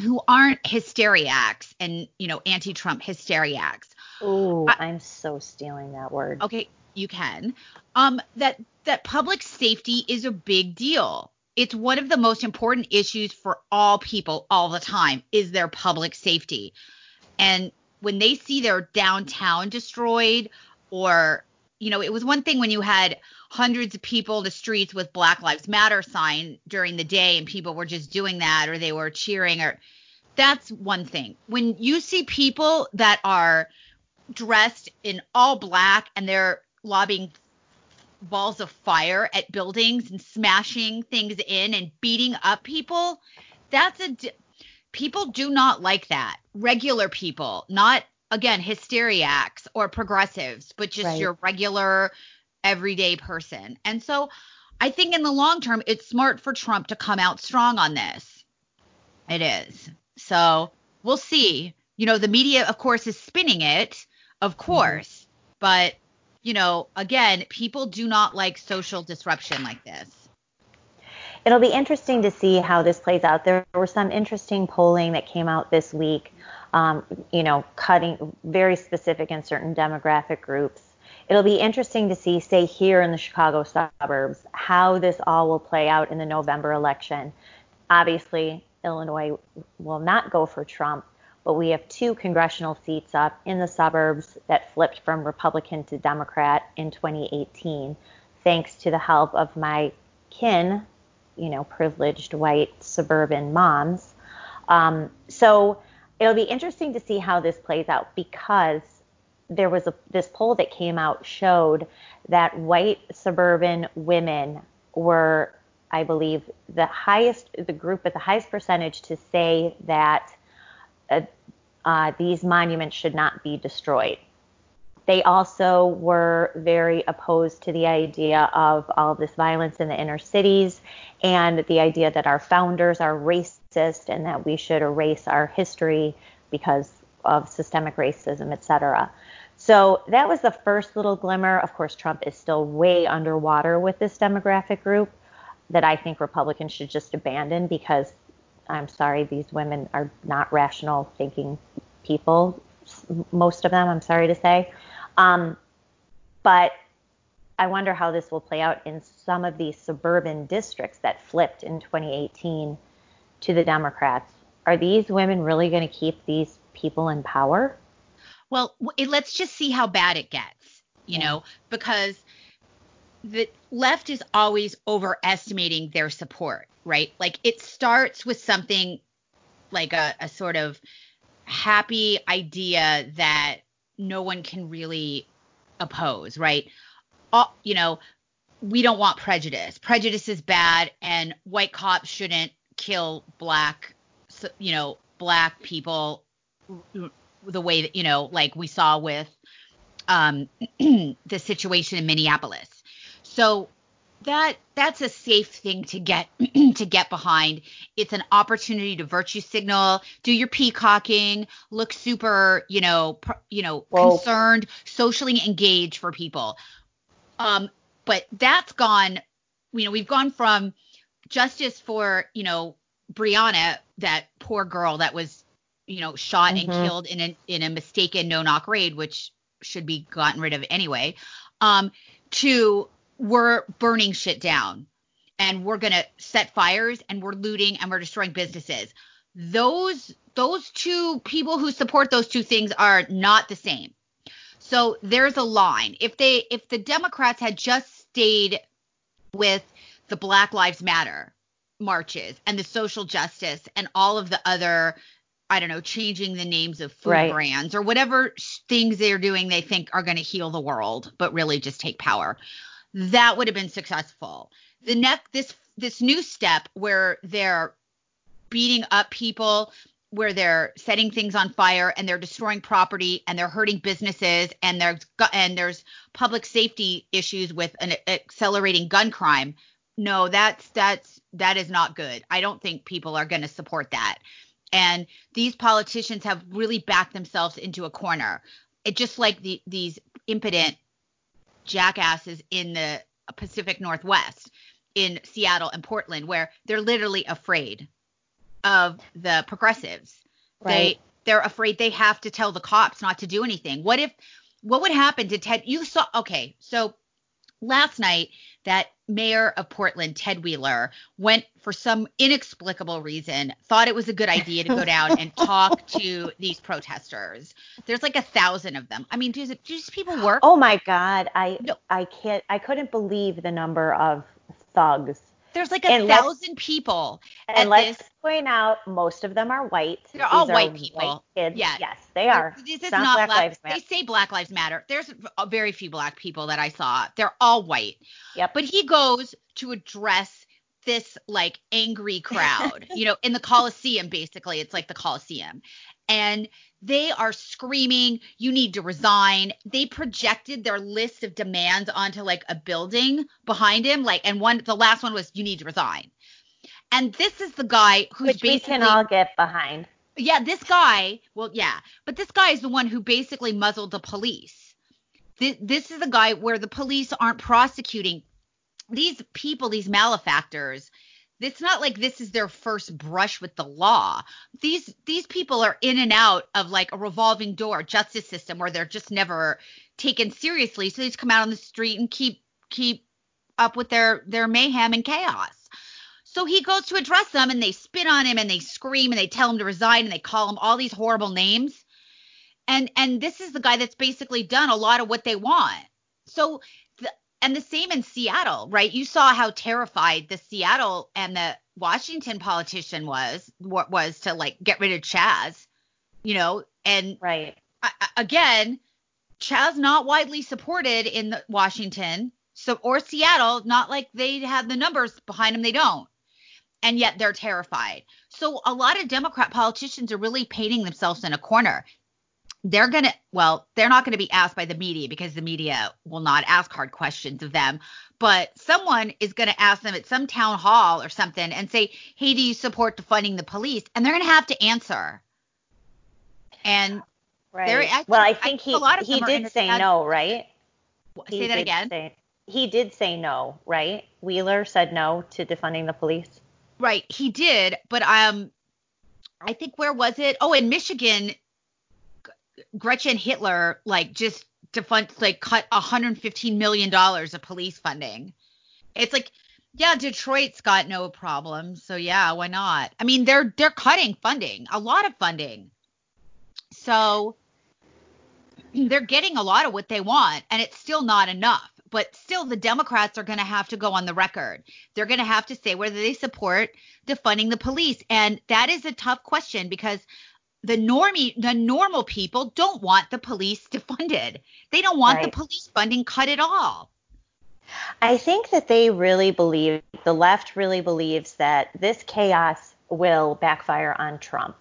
S1: who aren't hysteriacs and you know anti-Trump hysteriacs
S2: Oh, I'm so stealing that word.
S1: Okay, you can. Um, that that public safety is a big deal. It's one of the most important issues for all people all the time is their public safety. And when they see their downtown destroyed or you know, it was one thing when you had hundreds of people in the streets with Black Lives Matter sign during the day and people were just doing that or they were cheering or that's one thing. When you see people that are dressed in all black and they're lobbing balls of fire at buildings and smashing things in and beating up people, that's a people do not like that. Regular people, not again hysteriacs or progressives, but just right. your regular everyday person. And so I think in the long term it's smart for Trump to come out strong on this. It is. So, we'll see. You know, the media of course is spinning it of mm-hmm. course. Mm-hmm. But, you know, again, people do not like social disruption like this.
S2: It'll be interesting to see how this plays out. There were some interesting polling that came out this week, um, you know, cutting very specific in certain demographic groups. It'll be interesting to see, say, here in the Chicago suburbs, how this all will play out in the November election. Obviously, Illinois will not go for Trump, but we have two congressional seats up in the suburbs that flipped from Republican to Democrat in 2018, thanks to the help of my kin, you know, privileged white suburban moms. Um, so it'll be interesting to see how this plays out because there was a this poll that came out showed that white suburban women were I believe the highest the group with the highest percentage to say that uh, uh, these monuments should not be destroyed. They also were very opposed to the idea of all of this violence in the inner cities and the idea that our founders are racist and that we should erase our history because of systemic racism, et cetera. So that was the first little glimmer. Of course, Trump is still way underwater with this demographic group that I think Republicans should just abandon because I'm sorry, these women are not rational thinking people, most of them, I'm sorry to say. Um, but I wonder how this will play out in some of these suburban districts that flipped in 2018 to the Democrats. Are these women really going to keep these people in power?
S1: Well, let's just see how bad it gets, you yeah. know, because the left is always overestimating their support, right? Like it starts with something like a, a sort of happy idea that no one can really oppose, right? All, you know, we don't want prejudice. Prejudice is bad, and white cops shouldn't kill black, you know, black people the way that you know, like we saw with um, the situation in Minneapolis. So that that's a safe thing to get to get behind. It's an opportunity to virtue signal, do your peacocking, look super, you know, pr- you know, Whoa. concerned, socially engaged for people. Um, but that's gone. You know, we've gone from justice for you know Breonna, that poor girl that was you know shot mm-hmm. and killed in a in a mistaken no knock raid, which should be gotten rid of anyway. Um, to we're burning shit down and we're going to set fires and we're looting and we're destroying businesses. Those those two people who support those two things are not the same. So there's a line. If they if the Democrats had just stayed with the Black Lives Matter marches and the social justice and all of the other I don't know, changing the names of food right. brands or whatever things they're doing they think are going to heal the world, but really just take power. That would have been successful. The next this this new step where they're beating up people, where they're setting things on fire and they're destroying property and they're hurting businesses and there's and there's public safety issues with an accelerating gun crime. No, that's that's that is not good. I don't think people are going to support that. And these politicians have really backed themselves into a corner. It just like the, these impotent jackasses in the Pacific Northwest, in Seattle and Portland, where they're literally afraid of the progressives. Right. They they're afraid they have to tell the cops not to do anything. What if what would happen to Ted? You saw okay, so last night that mayor of Portland, Ted Wheeler, went for some inexplicable reason, thought it was a good idea to go down and talk to these protesters. There's like a thousand of them. I mean, do, do these people work?
S2: Oh my God. I no. I can't I couldn't believe the number of thugs
S1: there's like a and thousand people.
S2: And let's this. point out, most of them are white.
S1: They're These all white people. White
S2: kids. Yeah. Yes, they are.
S1: This is not Black, Black Lives Matter. They say Black Lives Matter. There's uh, very few black people that I saw. They're all white.
S2: Yep.
S1: But he goes to address this like angry crowd, you know, in the Coliseum, basically. It's like the Coliseum. And they are screaming, you need to resign. They projected their list of demands onto like a building behind him. Like, and one, the last one was, you need to resign. And this is the guy who's
S2: Which we can all get behind.
S1: Yeah, this guy, well, yeah, but this guy is the one who basically muzzled the police. This, this is the guy where the police aren't prosecuting these people, these malefactors it's not like this is their first brush with the law. These these people are in and out of like a revolving door justice system where they're just never taken seriously. So they just come out on the street and keep keep up with their their mayhem and chaos. So he goes to address them and they spit on him and they scream and they tell him to resign and they call him all these horrible names. And and this is the guy that's basically done a lot of what they want. So and the same in Seattle, right? You saw how terrified the Seattle and the Washington politician was what was to like get rid of Chaz, you know, and
S2: right
S1: again, Chaz not widely supported in the Washington, so or Seattle, not like they have the numbers behind them, they don't, and yet they're terrified. So a lot of Democrat politicians are really painting themselves in a corner they're going to, well, they're not going to be asked by the media because the media will not ask hard questions of them. But someone is going to ask them at some town hall or something and say, hey, do you support defunding the police? And they're going to have to answer. And
S2: right. I, well, I think I, he, a lot of he did say no, right?
S1: Say he that again. Say,
S2: he did say no, right? Wheeler said no to defunding the police.
S1: Right, he did, but um, I think where was it? Oh, in Michigan, Gretchen Hitler like just to fund like cut 115 million dollars of police funding. It's like yeah, Detroit's got no problem, so yeah, why not? I mean, they're they're cutting funding, a lot of funding. So they're getting a lot of what they want and it's still not enough. But still the Democrats are going to have to go on the record. They're going to have to say whether they support defunding the police and that is a tough question because the normie the normal people don't want the police defunded. They don't want right. the police funding cut at all.
S2: I think that they really believe the left really believes that this chaos will backfire on Trump.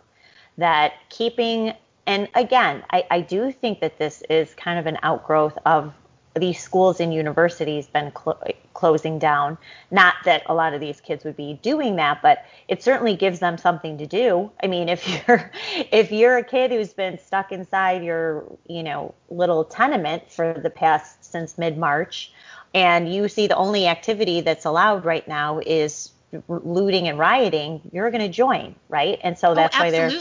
S2: That keeping and again, I, I do think that this is kind of an outgrowth of these schools and universities been cl- closing down. Not that a lot of these kids would be doing that, but it certainly gives them something to do. I mean, if you're if you're a kid who's been stuck inside your, you know, little tenement for the past since mid-March and you see the only activity that's allowed right now is looting and rioting, you're going to join, right? And so oh, that's
S1: oh,
S2: why they're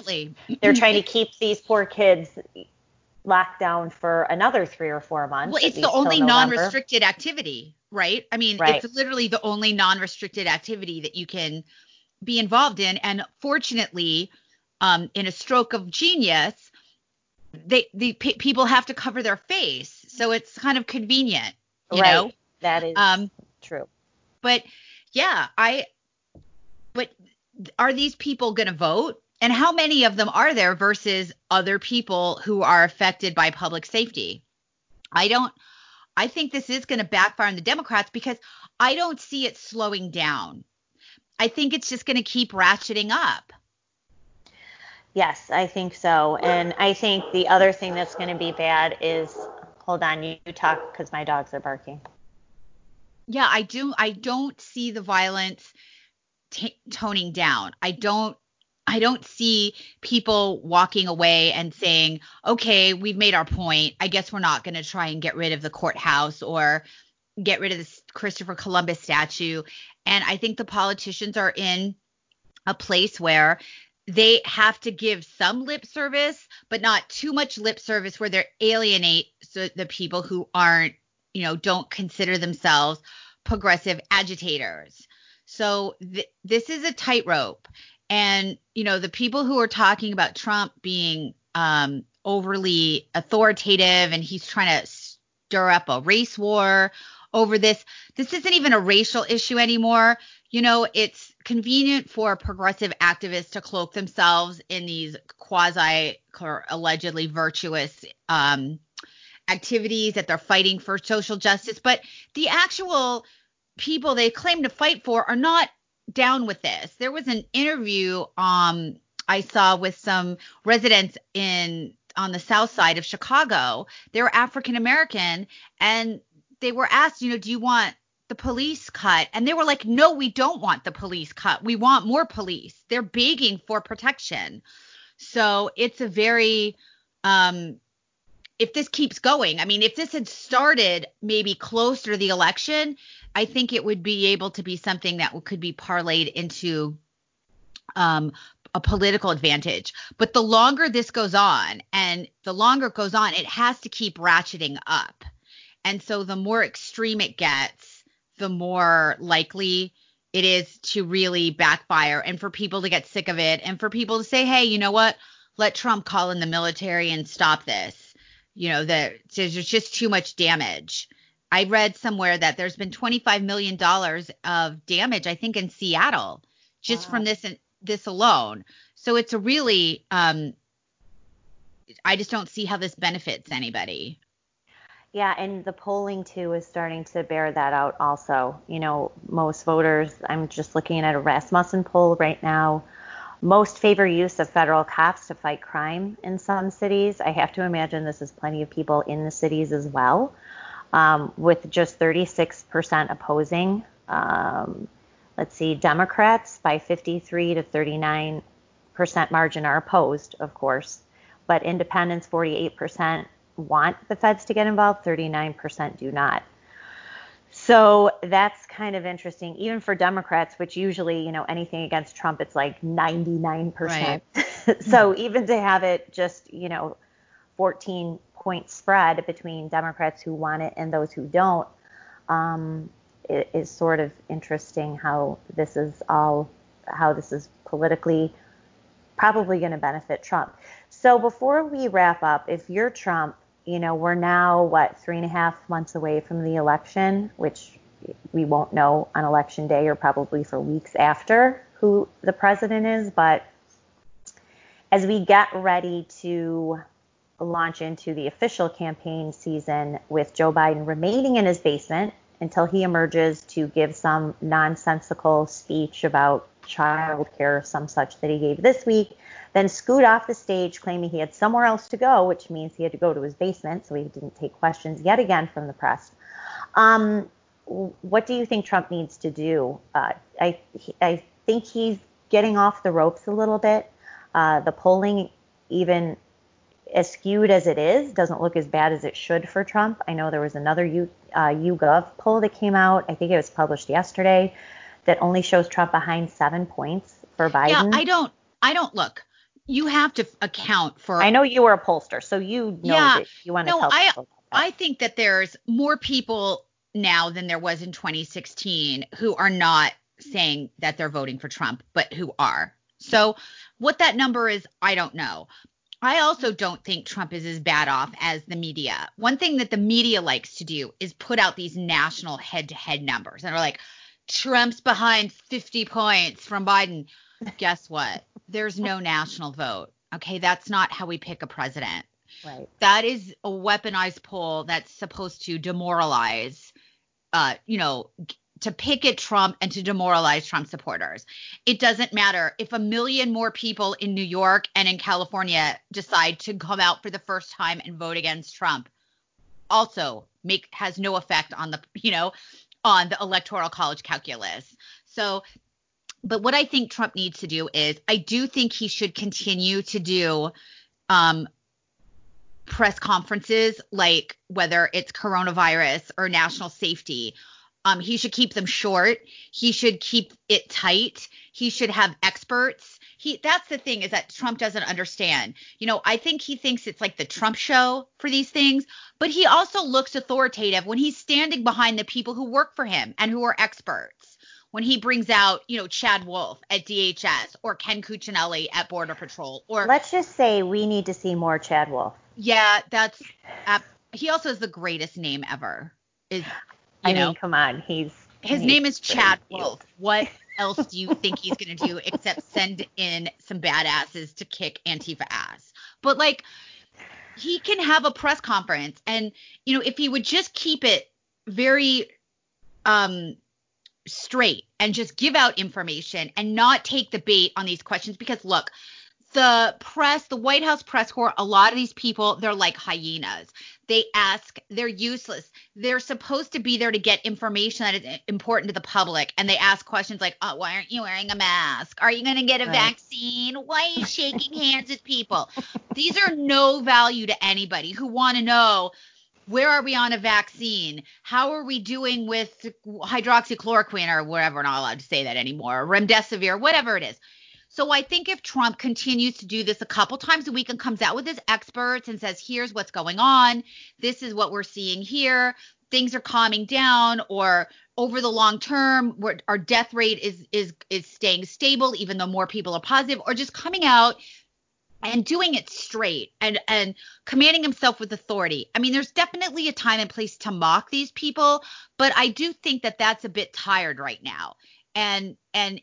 S2: they're trying to keep these poor kids lockdown for another three or four months.
S1: Well, it's the only non-restricted activity, right? I mean, right. it's literally the only non-restricted activity that you can be involved in. And fortunately, um, in a stroke of genius, they the p- people have to cover their face, so it's kind of convenient, you
S2: right.
S1: know.
S2: That is um, true.
S1: But yeah, I. But are these people going to vote? And how many of them are there versus other people who are affected by public safety? I don't. I think this is going to backfire on the Democrats because I don't see it slowing down. I think it's just going to keep ratcheting up.
S2: Yes, I think so. And I think the other thing that's going to be bad is hold on, you, talk because my dogs are barking.
S1: Yeah, I do. I don't see the violence t- toning down. I don't. I don't see people walking away and saying, "Okay, we've made our point. I guess we're not going to try and get rid of the courthouse or get rid of this Christopher Columbus statue." And I think the politicians are in a place where they have to give some lip service, but not too much lip service where they alienate the people who aren't, you know, don't consider themselves progressive agitators. So th- this is a tightrope. And, you know, the people who are talking about Trump being um, overly authoritative and he's trying to stir up a race war over this, this isn't even a racial issue anymore. You know, it's convenient for progressive activists to cloak themselves in these quasi allegedly virtuous um, activities that they're fighting for social justice, but the actual people they claim to fight for are not down with this. There was an interview um I saw with some residents in on the south side of Chicago. They were African American and they were asked, you know, do you want the police cut and they were like no we don't want the police cut we want more police they're begging for protection so it's a very um if this keeps going i mean if this had started maybe closer to the election i think it would be able to be something that could be parlayed into um a political advantage but the longer this goes on and the longer it goes on it has to keep ratcheting up and so the more extreme it gets the more likely it is to really backfire and for people to get sick of it and for people to say, hey, you know what? Let Trump call in the military and stop this. You know, that there's just too much damage. I read somewhere that there's been 25 million dollars of damage, I think, in Seattle just wow. from this this alone. So it's a really um, I just don't see how this benefits anybody.
S2: Yeah, and the polling too is starting to bear that out also. You know, most voters, I'm just looking at a Rasmussen poll right now, most favor use of federal cops to fight crime in some cities. I have to imagine this is plenty of people in the cities as well, um, with just 36% opposing. Um, let's see, Democrats by 53 to 39% margin are opposed, of course, but independents 48%, want the feds to get involved, 39% do not. So that's kind of interesting, even for Democrats, which usually, you know, anything against Trump, it's like 99%. Right. so even to have it just, you know, 14 point spread between Democrats who want it and those who don't, um, it is sort of interesting how this is all, how this is politically probably going to benefit Trump. So before we wrap up, if you're Trump, you know, we're now, what, three and a half months away from the election, which we won't know on election day or probably for weeks after who the president is. But as we get ready to launch into the official campaign season with Joe Biden remaining in his basement until he emerges to give some nonsensical speech about child care, some such that he gave this week, then scoot off the stage claiming he had somewhere else to go, which means he had to go to his basement, so he didn't take questions yet again from the press. Um, what do you think Trump needs to do? Uh, I, I think he's getting off the ropes a little bit. Uh, the polling, even as skewed as it is, doesn't look as bad as it should for Trump. I know there was another U, uh, YouGov poll that came out. I think it was published yesterday that only shows Trump behind seven points for Biden.
S1: Yeah, I don't. I don't look you have to account for.
S2: I know you were a pollster, so you know
S1: Yeah.
S2: that you want to
S1: No,
S2: tell
S1: I-. I think that there's more people now than there was in 2016 who are not saying that they're voting for Trump, but who are. So what that number is, I don't know. I also don't think Trump is as bad off as the media. One thing that the media likes to do is put out these national head to head numbers and are like, Trump's behind 50 points from Biden. Guess what? There's no national vote. Okay. That's not how we pick a president
S2: right.
S1: that is a weaponized poll that's supposed to demoralize uh you know to picket Trump and to demoralize Trump supporters. It doesn't matter if a million more people in New York and in California decide to come out for the first time and vote against Trump. Also, make has no effect on the, you know, on the electoral college calculus. So but what I think Trump needs to do is I do think he should continue to do um press conferences like whether it's coronavirus or national safety um he should keep them short. He should keep it tight. He should have experts. He that's the thing is that Trump doesn't understand. You know I think he thinks it's like the Trump show for these things but he also looks authoritative when he's standing behind the people who work for him and who are experts. When he brings out, you know, Chad Wolf at DHS or Ken Cuccinelli at Border Patrol or
S2: Let's just say we need to see more Chad Wolf.
S1: yeah, that's uh, he also has the greatest name ever. Is
S2: I
S1: know
S2: mean, come on, he's
S1: his
S2: he's
S1: name is Chad. Wolf. What else do you think he's gonna do except send in some badasses to kick Antifa ass? But like he can have a press conference and you know if he would just keep it very um straight and just give out information and not take the bait on these questions because look the press the white house press corps a lot of these people they're like hyenas they ask they're useless they're supposed to be there to get information that is important to the public and they ask questions like oh, why aren't you wearing a mask are you going to get a
S2: Right.
S1: vaccine why are you shaking hands with people these are no value to anybody who want to know where are we on a vaccine? How are we doing with hydroxychloroquine or whatever? We're not allowed to say that anymore. Remdesivir, whatever it is. So I think if Trump continues to do this a couple times a week and comes out with his experts and says, here's what's going on, this is what we're seeing here, things are calming down, or over the long term, our death rate is is is staying stable, even though more people are positive, or just coming out and doing it straight and and commanding himself with authority. I mean, there's definitely a time and place to mock these people, but I do think that that's a bit tired right now. And and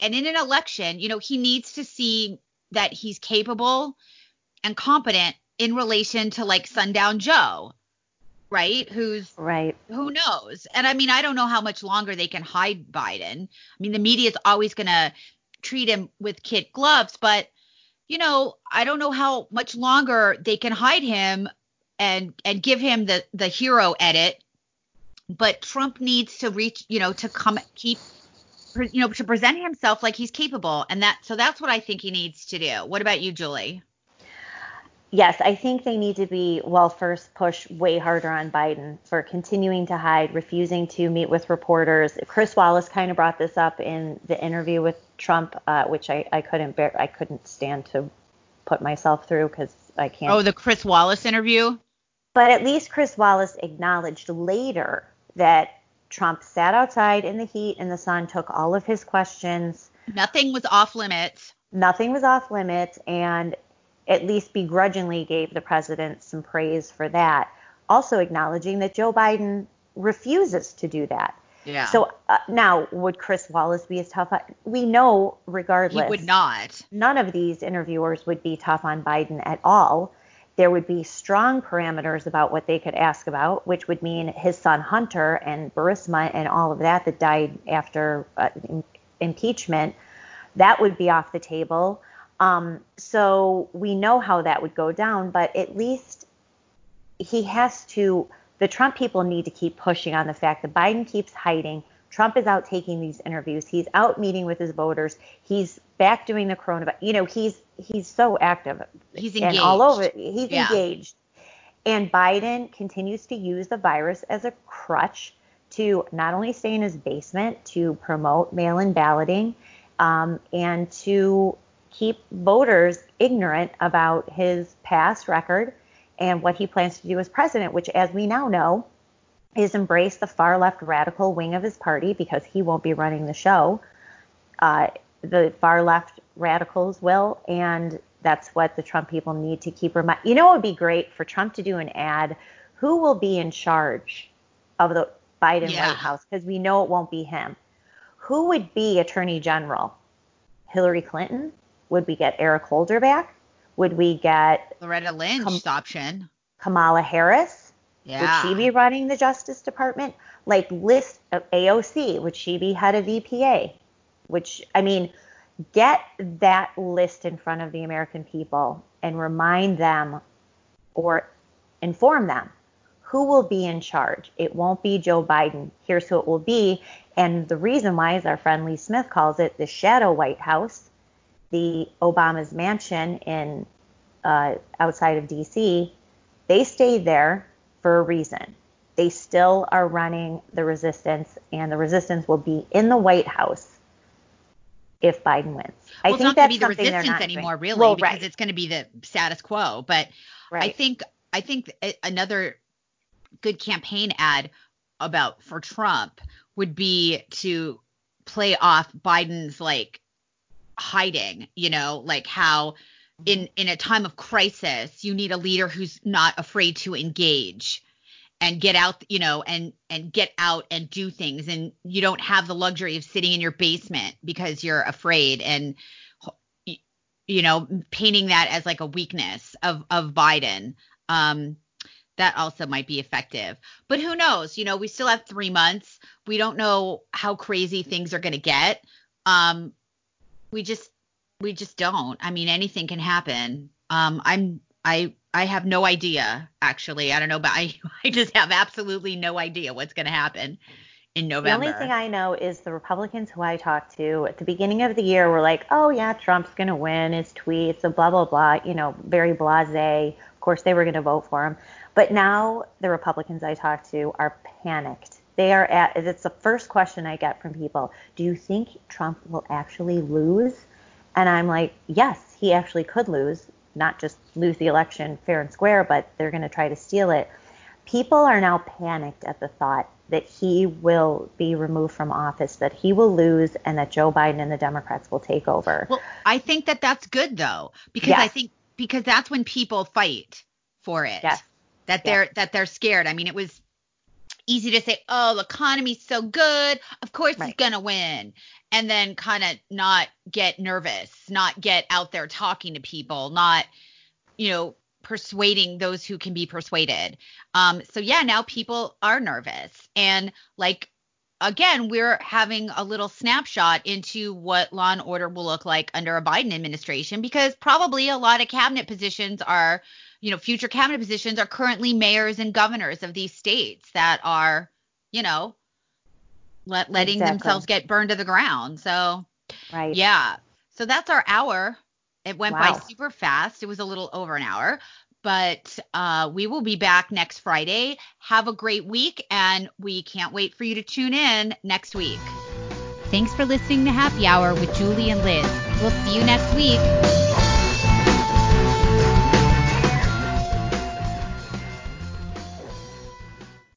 S1: and in an election, you know, he needs to see that he's capable and competent in relation to like Sundown Joe, right? Who's
S2: Right.
S1: who knows? And I mean, I don't know how much longer they can hide Biden. I mean, the media is always going to treat him with kid gloves, but you know, I don't know how much longer they can hide him and and give him the the hero edit. But Trump needs to reach, you know, to come keep you know, to present himself like he's capable and that so that's what I think he needs to do. What about you, Julie?
S2: Yes, I think they need to be, well, first push way harder on Biden for continuing to hide, refusing to meet with reporters. Chris Wallace kind of brought this up in the interview with Trump, uh, which I, I couldn't bear, I couldn't stand to put myself through because I can't.
S1: Oh, the Chris Wallace interview?
S2: But at least Chris Wallace acknowledged later that Trump sat outside in the heat and the sun, took all of his questions,
S1: Nothing was off limits.
S2: nothing was off limits, and at least begrudgingly gave the president some praise for that. Also acknowledging that Joe Biden refuses to do that.
S1: Yeah.
S2: So uh, now, would Chris Wallace be as tough? On, we know, regardless, he
S1: would not.
S2: none of these interviewers would be tough on Biden at all. There would be strong parameters about what they could ask about, which would mean his son Hunter and Burisma and all of that that died after uh, im- impeachment. That would be off the table. Um, so we know how that would go down, but at least he has to. The Trump people need to keep pushing on the fact that Biden keeps hiding. Trump is out taking these interviews. He's out meeting with his voters. He's back doing the coronavirus. You know, he's he's so active
S1: He's
S2: and all over.
S1: engaged.
S2: He's
S1: Yeah.
S2: engaged. And Biden continues to use the virus as a crutch to not only stay in his basement, to promote mail-in balloting, um, and to keep voters ignorant about his past record and what he plans to do as president, which, as we now know, is embrace the far left radical wing of his party because he won't be running the show. Uh, the far left radicals will, and that's what the Trump people need to keep remind. You know, it would be great for Trump to do an ad. Who will be in charge of the Biden yeah. White House? Because we know it won't be him. Who would be Attorney General? Hillary Clinton? Would we get Eric Holder back? Would we get
S1: Loretta Lynch Kam- option?
S2: Kamala Harris?
S1: Yeah.
S2: Would she be running the Justice Department? Like list of AOC, would she be head of EPA? Which I mean, get that list in front of the American people and remind them or inform them who will be in charge. It won't be Joe Biden. Here's who it will be. And the reason why, as our friend Lee Smith calls it, the shadow White House, the Obama's mansion in uh, outside of D.C., they stayed there for a reason. They still are running the resistance, and the resistance will be in the White House if Biden wins.
S1: I well, think it's not going to be the resistance anymore, doing. really, well, because right. it's going to be the status quo. But right. I think I think another good campaign ad about for Trump would be to play off Biden's like hiding, you know, like how in in a time of crisis you need a leader who's not afraid to engage and get out, you know, and and get out and do things and you don't have the luxury of sitting in your basement because you're afraid and you know, painting that as like a weakness of of Biden. Um that also might be effective. But who knows? You know, we still have 3 months. We don't know how crazy things are going to get. Um we just we just don't. I mean, anything can happen. Um, I'm I I have no idea actually. I don't know, but I I just have absolutely no idea what's going to happen in November.
S2: The only thing I know is the Republicans who I talked to at the beginning of the year were like, "Oh yeah, Trump's going to win. His tweets, and blah blah blah." You know, very blasé. Of course, they were going to vote for him. But now the Republicans I talked to are panicked. They are at. It's the first question I get from people. Do you think Trump will actually lose? And I'm like, yes, he actually could lose, not just lose the election fair and square, but they're going to try to steal it. People are now panicked at the thought that he will be removed from office, that he will lose, and that Joe Biden and the Democrats will take over.
S1: Well, I think that that's good though, because yes. I think because that's when people fight for it.
S2: Yes.
S1: That they're yes. that they're scared. I mean, it was easy to say, oh, the economy's so good. Of course right. he's going to win. And then kind of not get nervous, not get out there talking to people, not, you know, persuading those who can be persuaded. Um, so yeah, now people are nervous. And like, again, we're having a little snapshot into what law and order will look like under a Biden administration because probably a lot of cabinet positions are you know, future cabinet positions are currently mayors and governors of these states that are, you know, let, letting exactly. themselves get burned to the ground. So,
S2: right.
S1: Yeah. So that's our hour. It went wow. by super fast. It was a little over an hour, but uh, we will be back next Friday. Have a great week, and we can't wait for you to tune in next week. Thanks for listening to Happy Hour with Julie and Liz. We'll see you next week.